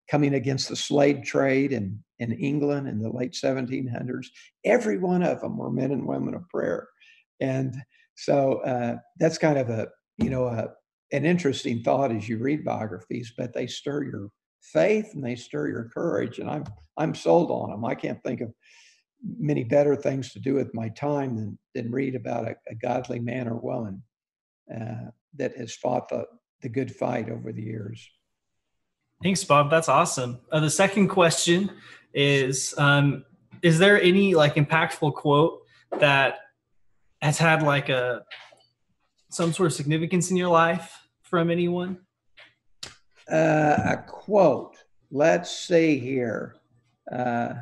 coming against the slave trade in, in england in the late 1700s every one of them were men and women of prayer. And so uh, that's kind of a you know a, an interesting thought as you read biographies but they stir your faith and they stir your courage. And I'm I'm sold on them. I can't think of many better things to do with my time than than read about a, a godly man or woman uh, that has fought the the good fight over the years. Thanks, Bob. That's awesome. Uh, the second question is: um, Is there any like impactful quote that has had like a some sort of significance in your life from anyone? uh, a quote. Let's see here. Uh,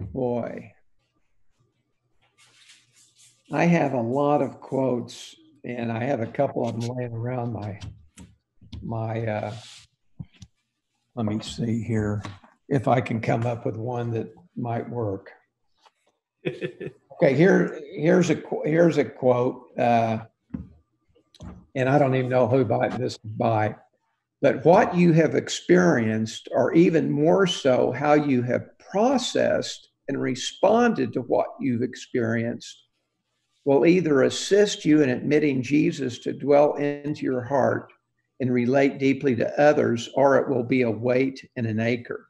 boy, I have a lot of quotes, and I have a couple of them laying around my my. Uh, let me see here if I can come up with one that might work. [laughs] okay, here here's a here's a quote. Uh, and I don't even know who by this is by, but what you have experienced, or even more so, how you have processed and responded to what you've experienced, will either assist you in admitting Jesus to dwell into your heart and relate deeply to others, or it will be a weight and an anchor.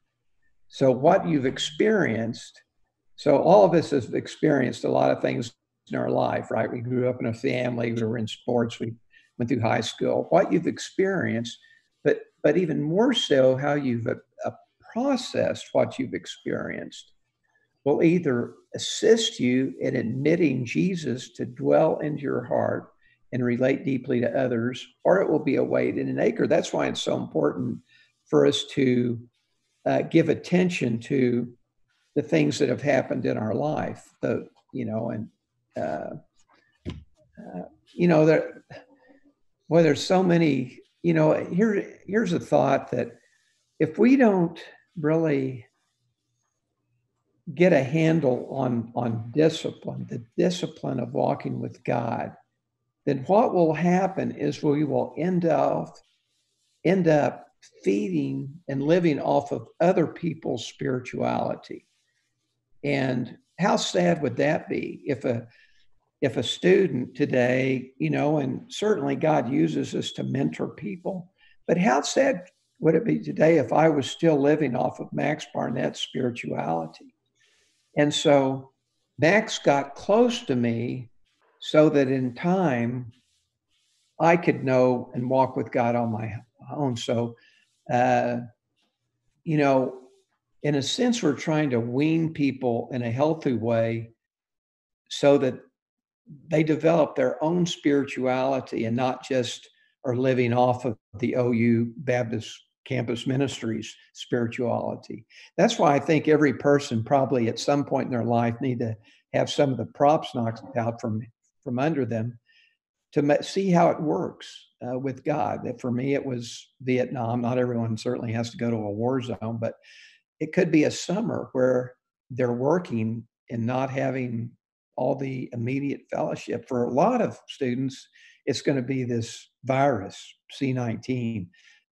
So, what you've experienced, so all of us have experienced a lot of things in our life, right? We grew up in a family, we were in sports, we went through high school, what you've experienced, but but even more so how you've uh, processed what you've experienced will either assist you in admitting Jesus to dwell into your heart and relate deeply to others, or it will be a weight in an acre. That's why it's so important for us to uh, give attention to the things that have happened in our life. The you know, and uh, uh, you know, there well, there's so many, you know, here, here's a thought that if we don't really get a handle on, on discipline, the discipline of walking with God, then what will happen is we will end up end up feeding and living off of other people's spirituality. And how sad would that be if a if a student today, you know, and certainly God uses us to mentor people, but how sad would it be today if I was still living off of Max Barnett's spirituality? And so Max got close to me so that in time I could know and walk with God on my own. So, uh, you know, in a sense, we're trying to wean people in a healthy way so that they develop their own spirituality and not just are living off of the OU Baptist campus ministries spirituality. That's why I think every person probably at some point in their life need to have some of the props knocked out from from under them to see how it works uh, with God. That for me, it was Vietnam. Not everyone certainly has to go to a war zone, but it could be a summer where they're working and not having all the immediate fellowship. For a lot of students, it's going to be this virus, C19.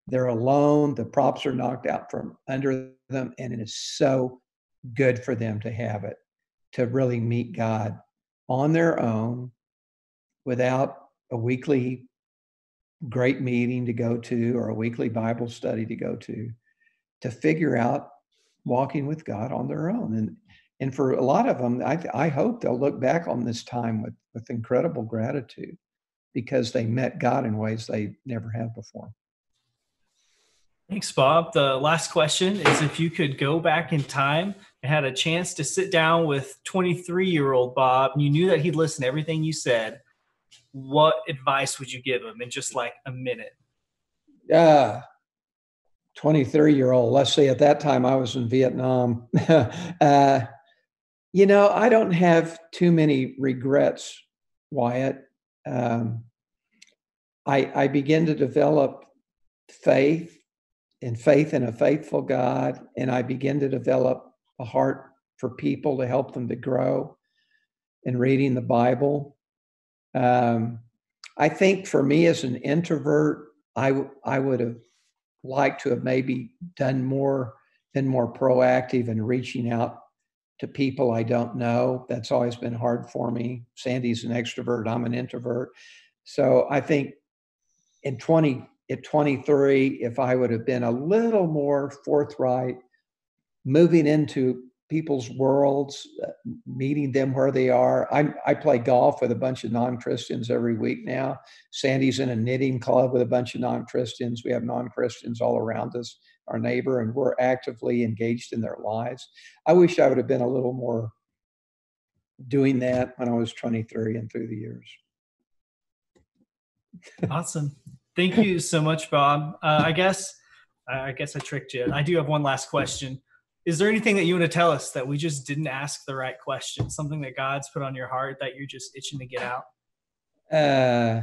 They're alone, the props are knocked out from under them, and it is so good for them to have it, to really meet God on their own without a weekly great meeting to go to or a weekly Bible study to go to, to figure out walking with God on their own. And and for a lot of them, I, I hope they'll look back on this time with, with incredible gratitude because they met God in ways they never have before. Thanks, Bob. The last question is if you could go back in time and had a chance to sit down with 23 year old Bob, and you knew that he'd listen to everything you said, what advice would you give him in just like a minute? Uh, 23 year old, let's say at that time I was in Vietnam. [laughs] uh, you know, I don't have too many regrets, Wyatt. Um, I, I begin to develop faith and faith in a faithful God, and I begin to develop a heart for people to help them to grow in reading the Bible. Um, I think for me as an introvert, I, I would have liked to have maybe done more, been more proactive in reaching out to people I don't know. That's always been hard for me. Sandy's an extrovert, I'm an introvert. So I think in 20 at 23, if I would have been a little more forthright, moving into people's worlds, uh, meeting them where they are. I, I play golf with a bunch of non Christians every week now. Sandy's in a knitting club with a bunch of non Christians. We have non Christians all around us our neighbor and we're actively engaged in their lives. I wish I would have been a little more doing that when I was 23 and through the years. awesome. Thank you so much, Bob. Uh, I guess I guess I tricked you. I do have one last question. Is there anything that you want to tell us that we just didn't ask the right question? Something that God's put on your heart that you're just itching to get out? Uh,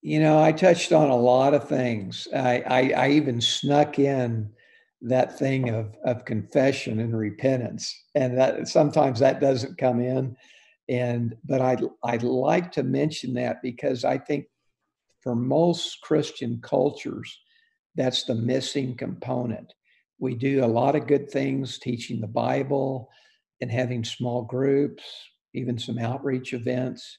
you know, I touched on a lot of things. I, I, I even snuck in that thing of, of confession and repentance. And that sometimes that doesn't come in. And but I'd I'd like to mention that because I think for most Christian cultures, that's the missing component. We do a lot of good things teaching the Bible and having small groups, even some outreach events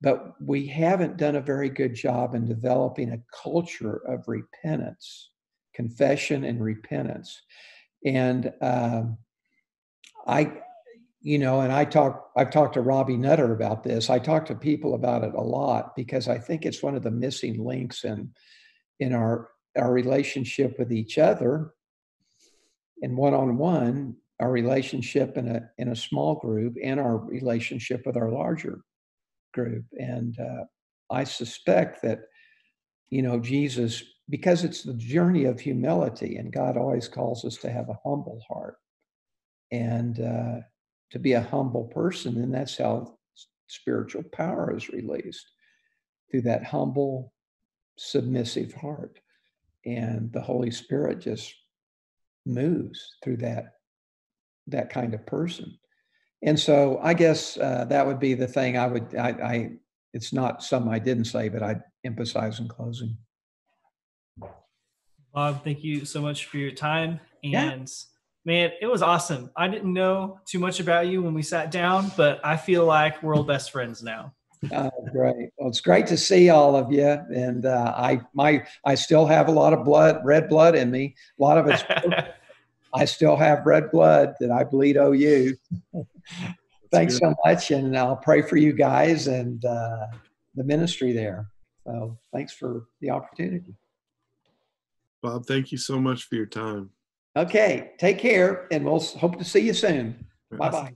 but we haven't done a very good job in developing a culture of repentance, confession, and repentance. And um, I, you know, and I talk, I've talked to Robbie Nutter about this. I talk to people about it a lot because I think it's one of the missing links in in our our relationship with each other and one on one, our relationship in a in a small group, and our relationship with our larger group. And uh, I suspect that, you know, Jesus, because it's the journey of humility, and God always calls us to have a humble heart and uh, to be a humble person. And that's how spiritual power is released through that humble, submissive heart. And the Holy Spirit just moves through that that kind of person And so I guess uh, that would be the thing I would, I, I, it's not something I didn't say, but I'd emphasize in closing. Bob, thank you so much for your time. And Yeah. man, it was awesome. I didn't know too much about you when we sat down, but I feel like we're all best friends now. Oh, great. Well, it's great to see all of you. And uh, I, my, I still have a lot of blood, red blood in me. A lot of it's, [laughs] I still have red blood that I bleed OU. Thanks so much. And I'll pray for you guys and uh, the ministry there. So thanks for the opportunity. Bob, thank you so much for your time. Okay. Take care and we'll hope to see you soon. Bye bye.